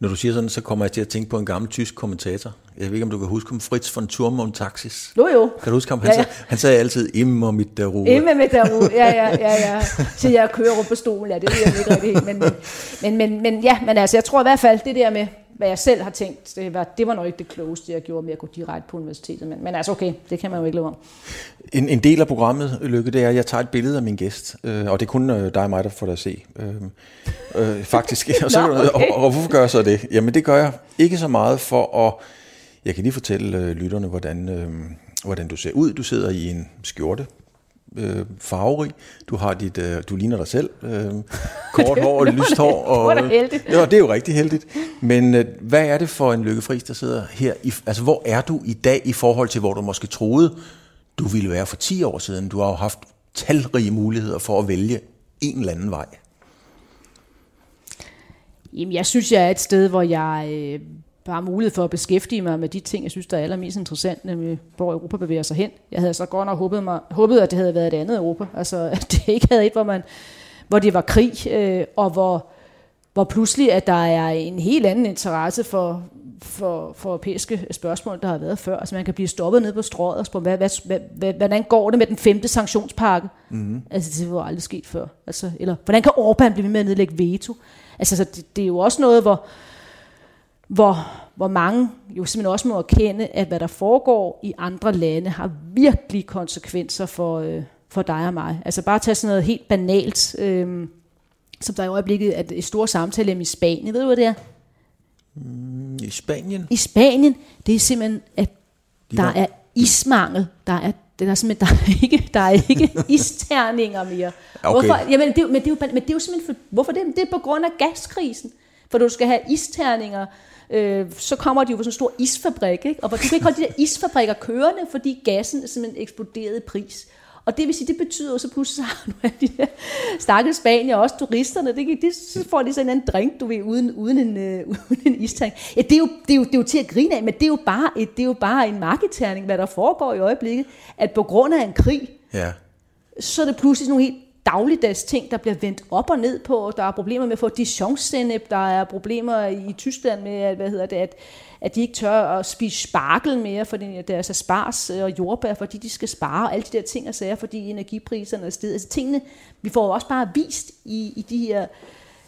Når du siger sådan, så kommer jeg til at tænke på en gammel tysk kommentator. Jeg ved ikke, om du kan huske ham, Fritz von Turm und Taxis. Jo, jo. Kan du huske ham? Han, ja, ja. Sagde, han sagde altid, immer mit der Ruhe. Immer mit der Ruhe, ja, ja, ja. ja. Så jeg kører rundt på stolen, ja, det ved jeg ikke rigtig helt. Men, men, men, men, ja, men altså, jeg tror i hvert fald, det der med, hvad jeg selv har tænkt, det var, det var nok ikke det klogeste, jeg gjorde med at gå direkte på universitetet. Men, men altså okay, det kan man jo ikke lade om. En, en del af programmet, Lykke, det er, at jeg tager et billede af min gæst. Øh, og det er kun øh, dig og mig, der får det at se. Øh, øh, faktisk. og, så, Nå, okay. og, og, hvorfor gør jeg så det? Jamen det gør jeg ikke så meget for at... Jeg kan lige fortælle øh, lytterne, hvordan, øh, hvordan du ser ud. Du sidder i en skjorte øh, farverig. Du har dit, øh, du ligner dig selv. Øh, kort hår og lyst hår. Og, det var heldigt. Ja, det er jo rigtig heldigt. Men øh, hvad er det for en lykkefris, der sidder her? I, altså, hvor er du i dag i forhold til, hvor du måske troede, du ville være for 10 år siden? Du har jo haft talrige muligheder for at vælge en eller anden vej. Jamen, jeg synes, jeg er et sted, hvor jeg øh, har mulighed for at beskæftige mig med de ting, jeg synes, der er allermest interessant, nemlig hvor Europa bevæger sig hen. Jeg havde så godt nok håbet, mig, håbet at det havde været et andet Europa. Altså, at det ikke havde et, hvor, man, hvor det var krig, øh, og hvor, hvor pludselig, at der er en helt anden interesse for, for, for europæiske spørgsmål, der har været før. Altså man kan blive stoppet ned på strået og spørge, hvad, hvad, hvad, hvad, hvordan går det med den femte sanktionspakke? Mm. Altså det var aldrig sket før. Altså, eller hvordan kan Orbán blive ved med at nedlægge veto? Altså så det, det er jo også noget, hvor, hvor, hvor mange jo simpelthen også må erkende, at hvad der foregår i andre lande, har virkelig konsekvenser for, øh, for dig og mig. Altså bare tage sådan noget helt banalt, øh, som der i øjeblikket er et stort samtale i Spanien. Ved du, hvad det er? Mm, I Spanien? I Spanien, det er simpelthen, at De der var... er ismangel. Der er det er simpelthen, der er ikke, der er ikke isterninger mere. Okay. Hvorfor? Jamen, det, men, det er jo, men det er jo simpelthen, for, hvorfor det? Det er på grund af gaskrisen. For du skal have isterninger, øh, så kommer de jo på sådan en stor isfabrik, ikke? og du kan ikke holde de der isfabrikker kørende, fordi gassen er simpelthen eksploderet i pris. Og det vil sige, det betyder jo så pludselig, så du alle de der stakkels spanier, også turisterne, det, det, så får de sådan en drink, du ved, uden, uden en, øh, uden en istank. Ja, det er, jo, det, er jo, det er jo til at grine af, men det er jo bare, et, det er jo bare en markedterning, hvad der foregår i øjeblikket, at på grund af en krig, ja. så er det pludselig nogle helt dagligdags ting, der bliver vendt op og ned på. Der er problemer med at få dijon der er problemer i Tyskland med, at, hvad hedder det, at, at de ikke tør at spise sparkel mere, fordi deres spars og jordbær, fordi de skal spare, alle de der ting og sager, fordi energipriserne er steget. Altså tingene, vi får også bare vist i, i de her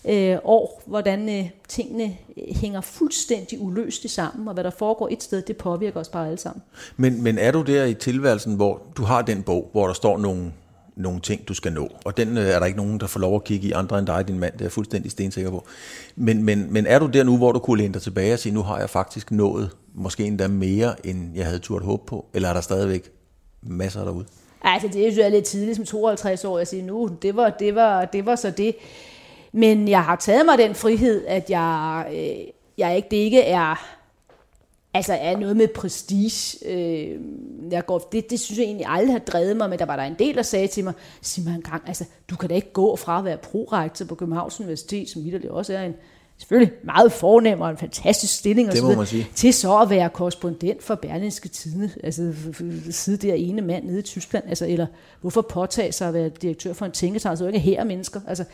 øh, år, hvordan øh, tingene øh, hænger fuldstændig uløst sammen, og hvad der foregår et sted, det påvirker os bare alle sammen. Men, men er du der i tilværelsen, hvor du har den bog, hvor der står nogle nogle ting, du skal nå. Og den øh, er der ikke nogen, der får lov at kigge i, andre end dig, din mand, det er jeg fuldstændig stensikker på. Men, men, men er du der nu, hvor du kunne læne dig tilbage og sige, nu har jeg faktisk nået måske endda mere, end jeg havde turt håb på? Eller er der stadigvæk masser derude? Altså, det er jo lidt tidligt som 52 år, jeg sige, nu, det var, det var, det var så det. Men jeg har taget mig den frihed, at jeg, øh, jeg ikke, det ikke er altså er noget med prestige. Øh, jeg går, det, det synes jeg egentlig aldrig har drevet mig, men der var der en del, der sagde til mig, sig mig en gang, altså du kan da ikke gå fra at være prorektor på Københavns Universitet, som vidderligt også er en selvfølgelig meget fornem og en fantastisk stilling, og det så videre, sige. til så at være korrespondent for Berlingske Tidene, altså sidde der ene mand nede i Tyskland, altså, eller hvorfor påtage sig at være direktør for en tænketank, så ikke her mennesker, altså,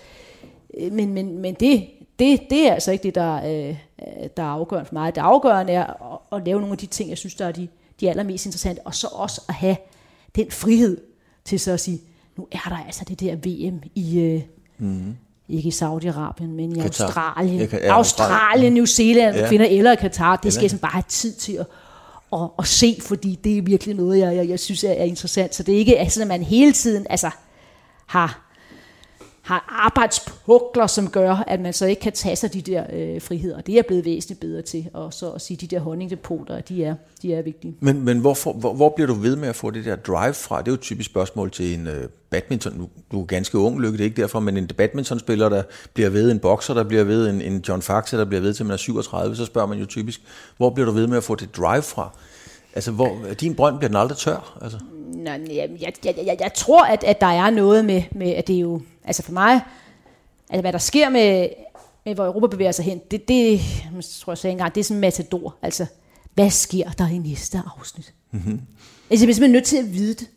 øh, men, men, men det, det, det er altså ikke det, der, øh, der er afgørende for mig. Det afgørende er at, at lave nogle af de ting, jeg synes, der er de, de allermest interessante, og så også at have den frihed til så at sige, nu er der altså det der VM i, øh, mm. ikke i Saudi-Arabien, men i Qatar. Australien. kan, ja, Australien, New Zealand, ja. finder eller Katar. Det skal jeg bare have tid til at, at, at se, fordi det er virkelig noget, jeg, jeg, jeg synes er, er interessant. Så det er ikke sådan, at man hele tiden altså, har har arbejdspukler, som gør, at man så ikke kan tage sig de der øh, friheder. Det er blevet væsentligt bedre til, og så at sige, de der honningdepoter, de er, de er vigtige. Men, men hvorfor, hvor, hvor bliver du ved med at få det der drive fra? Det er jo et typisk spørgsmål til en øh, badminton. Du, du er ganske ung, Lykke, det er ikke derfor, men en badmintonspiller, der bliver ved, en bokser, der bliver ved, en, en John Faxe, der bliver ved til man er 37, så spørger man jo typisk, hvor bliver du ved med at få det drive fra? Altså, hvor, din brønd bliver den aldrig tør? Altså? Nå, jeg, jeg, jeg, jeg, jeg tror, at, at der er noget med, med, at det er jo Altså for mig, altså hvad der sker med, med hvor Europa bevæger sig hen, det, det jeg tror jeg sagde engang, det er sådan en matador. Altså, hvad sker der i næste afsnit? Mm-hmm. Altså, jeg er simpelthen nødt til at vide det.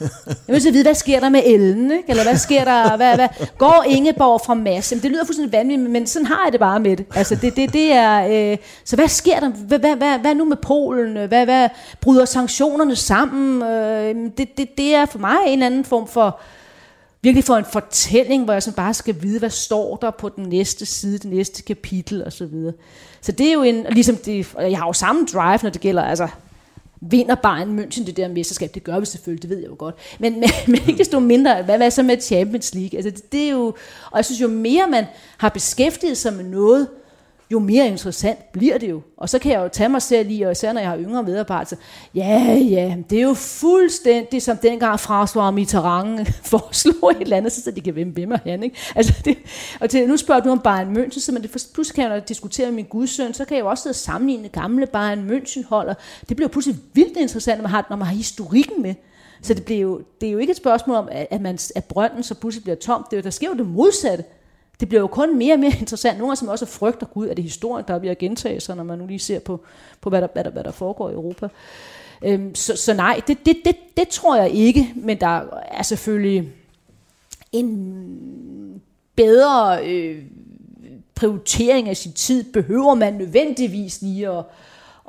Jeg er nødt til at vide, hvad sker der med Ellen, ikke? eller hvad sker der, hvad, hvad, går Ingeborg fra Mads? Jamen, det lyder fuldstændig vanvittigt, men sådan har jeg det bare med det. Altså, det, det, det er, øh, så hvad sker der? Hvad, hvad, hvad, hvad nu med Polen? Hvad, hvad bryder sanktionerne sammen? Øh, det, det, det er for mig en anden form for, virkelig for en fortælling, hvor jeg så bare skal vide, hvad står der på den næste side, det næste kapitel og så videre. Så det er jo en, ligesom det, jeg har jo samme drive, når det gælder, altså vinder Bayern München det der mesterskab, det gør vi selvfølgelig, det ved jeg jo godt. Men, men, men ikke desto mindre, hvad, hvad så med Champions League? Altså det, det er jo, og jeg synes jo mere man har beskæftiget sig med noget, jo mere interessant bliver det jo. Og så kan jeg jo tage mig selv i, og især når jeg har yngre medarbejdere, ja, ja, det er jo fuldstændig som dengang François Mitterrand foreslog et eller andet, så de kan vende hvem han. Ikke? Altså det, og til, nu spørger du om Bayern München, så man det, pludselig kan jeg, jo diskutere med min gudsøn, så kan jeg jo også sidde og sammenligne gamle Bayern München holder. Det bliver pludselig vildt interessant, når man har, når man har historikken med. Så det, bliver jo, det er jo ikke et spørgsmål om, at, man, at brønden så pludselig bliver tom. Det er jo, der sker jo det modsatte det bliver jo kun mere og mere interessant. Nogle af som også frygter, gud, er det historien, der bliver gentaget sig, når man nu lige ser på, på hvad, der, hvad, der, hvad der foregår i Europa. Øhm, så, så nej, det, det, det, det tror jeg ikke, men der er selvfølgelig en bedre øh, prioritering af sin tid. Behøver man nødvendigvis lige at,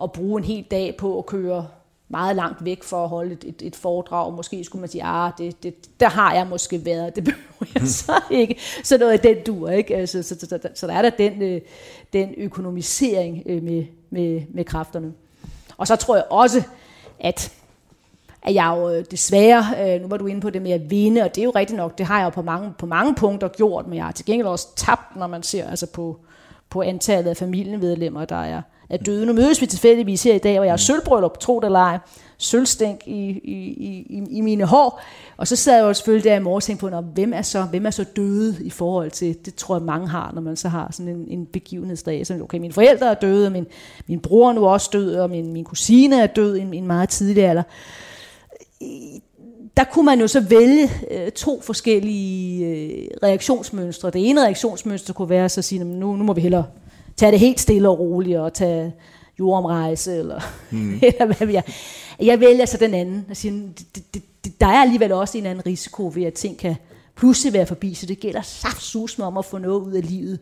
at bruge en hel dag på at køre meget langt væk for at holde et, et, et foredrag. Måske skulle man sige, ah, det, det, der har jeg måske været, det behøver jeg så ikke. Så noget af den dur, ikke? Altså, så, så, så, så der er der den, øh, den økonomisering øh, med, med, med kræfterne. Og så tror jeg også, at at jeg jo øh, desværre, nu var du inde på det med at vinde, og det er jo rigtigt nok, det har jeg jo på mange, på mange punkter gjort, men jeg har til gengæld også tabt, når man ser altså på, på antallet af familiemedlemmer, der er, er døde. Nu mødes vi tilfældigvis her i dag, og jeg er sølvbryllup, tro det eller ej, sølvstænk i, i, i, i mine hår. Og så sad jeg jo selvfølgelig der i morgen og tænkte på, hvem er, så, hvem er så døde i forhold til, det tror jeg mange har, når man så har sådan en, en begivenhedsdag. Så okay, mine forældre er døde, min, min bror er nu også død, og min, min kusine er død i en, en meget tidlig alder. Der kunne man jo så vælge øh, to forskellige øh, reaktionsmønstre. Det ene reaktionsmønster kunne være så at sige, nu, nu må vi hellere tage det helt stille og roligt, og tage jordomrejse, eller, mm. eller hvad er. Jeg vælger så den anden. Jeg siger, det, det, det, der er alligevel også en anden risiko ved, at ting kan pludselig være forbi, så det gælder saftsus med om at få noget ud af livet,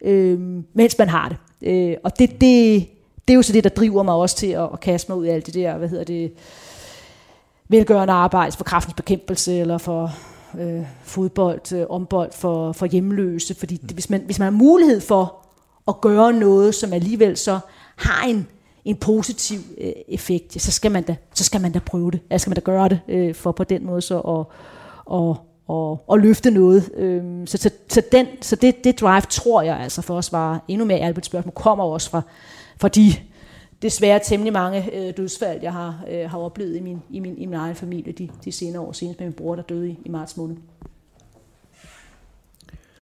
øh, mens man har det. Øh, og det, det, det er jo så det, der driver mig også til at, at kaste mig ud af alt det der, hvad hedder det, velgørende arbejde for kraftens bekæmpelse, eller for øh, fodbold, øh, ombold for, for hjemløse, fordi det, hvis, man, hvis man har mulighed for at gøre noget, som alligevel så har en, en positiv øh, effekt, så skal man da, så skal man da prøve det. Ja, skal man da gøre det øh, for på den måde så at, og, og, og løfte noget. Øh, så, så, så, den, så det, det drive, tror jeg altså for os svare endnu mere ærligt spørgsmål, kommer også fra, fra de desværre temmelig mange øh, dødsfald, jeg har, øh, har oplevet i min, i, min, i min egen familie de, de senere år, senest med min bror, der døde i, i marts måned.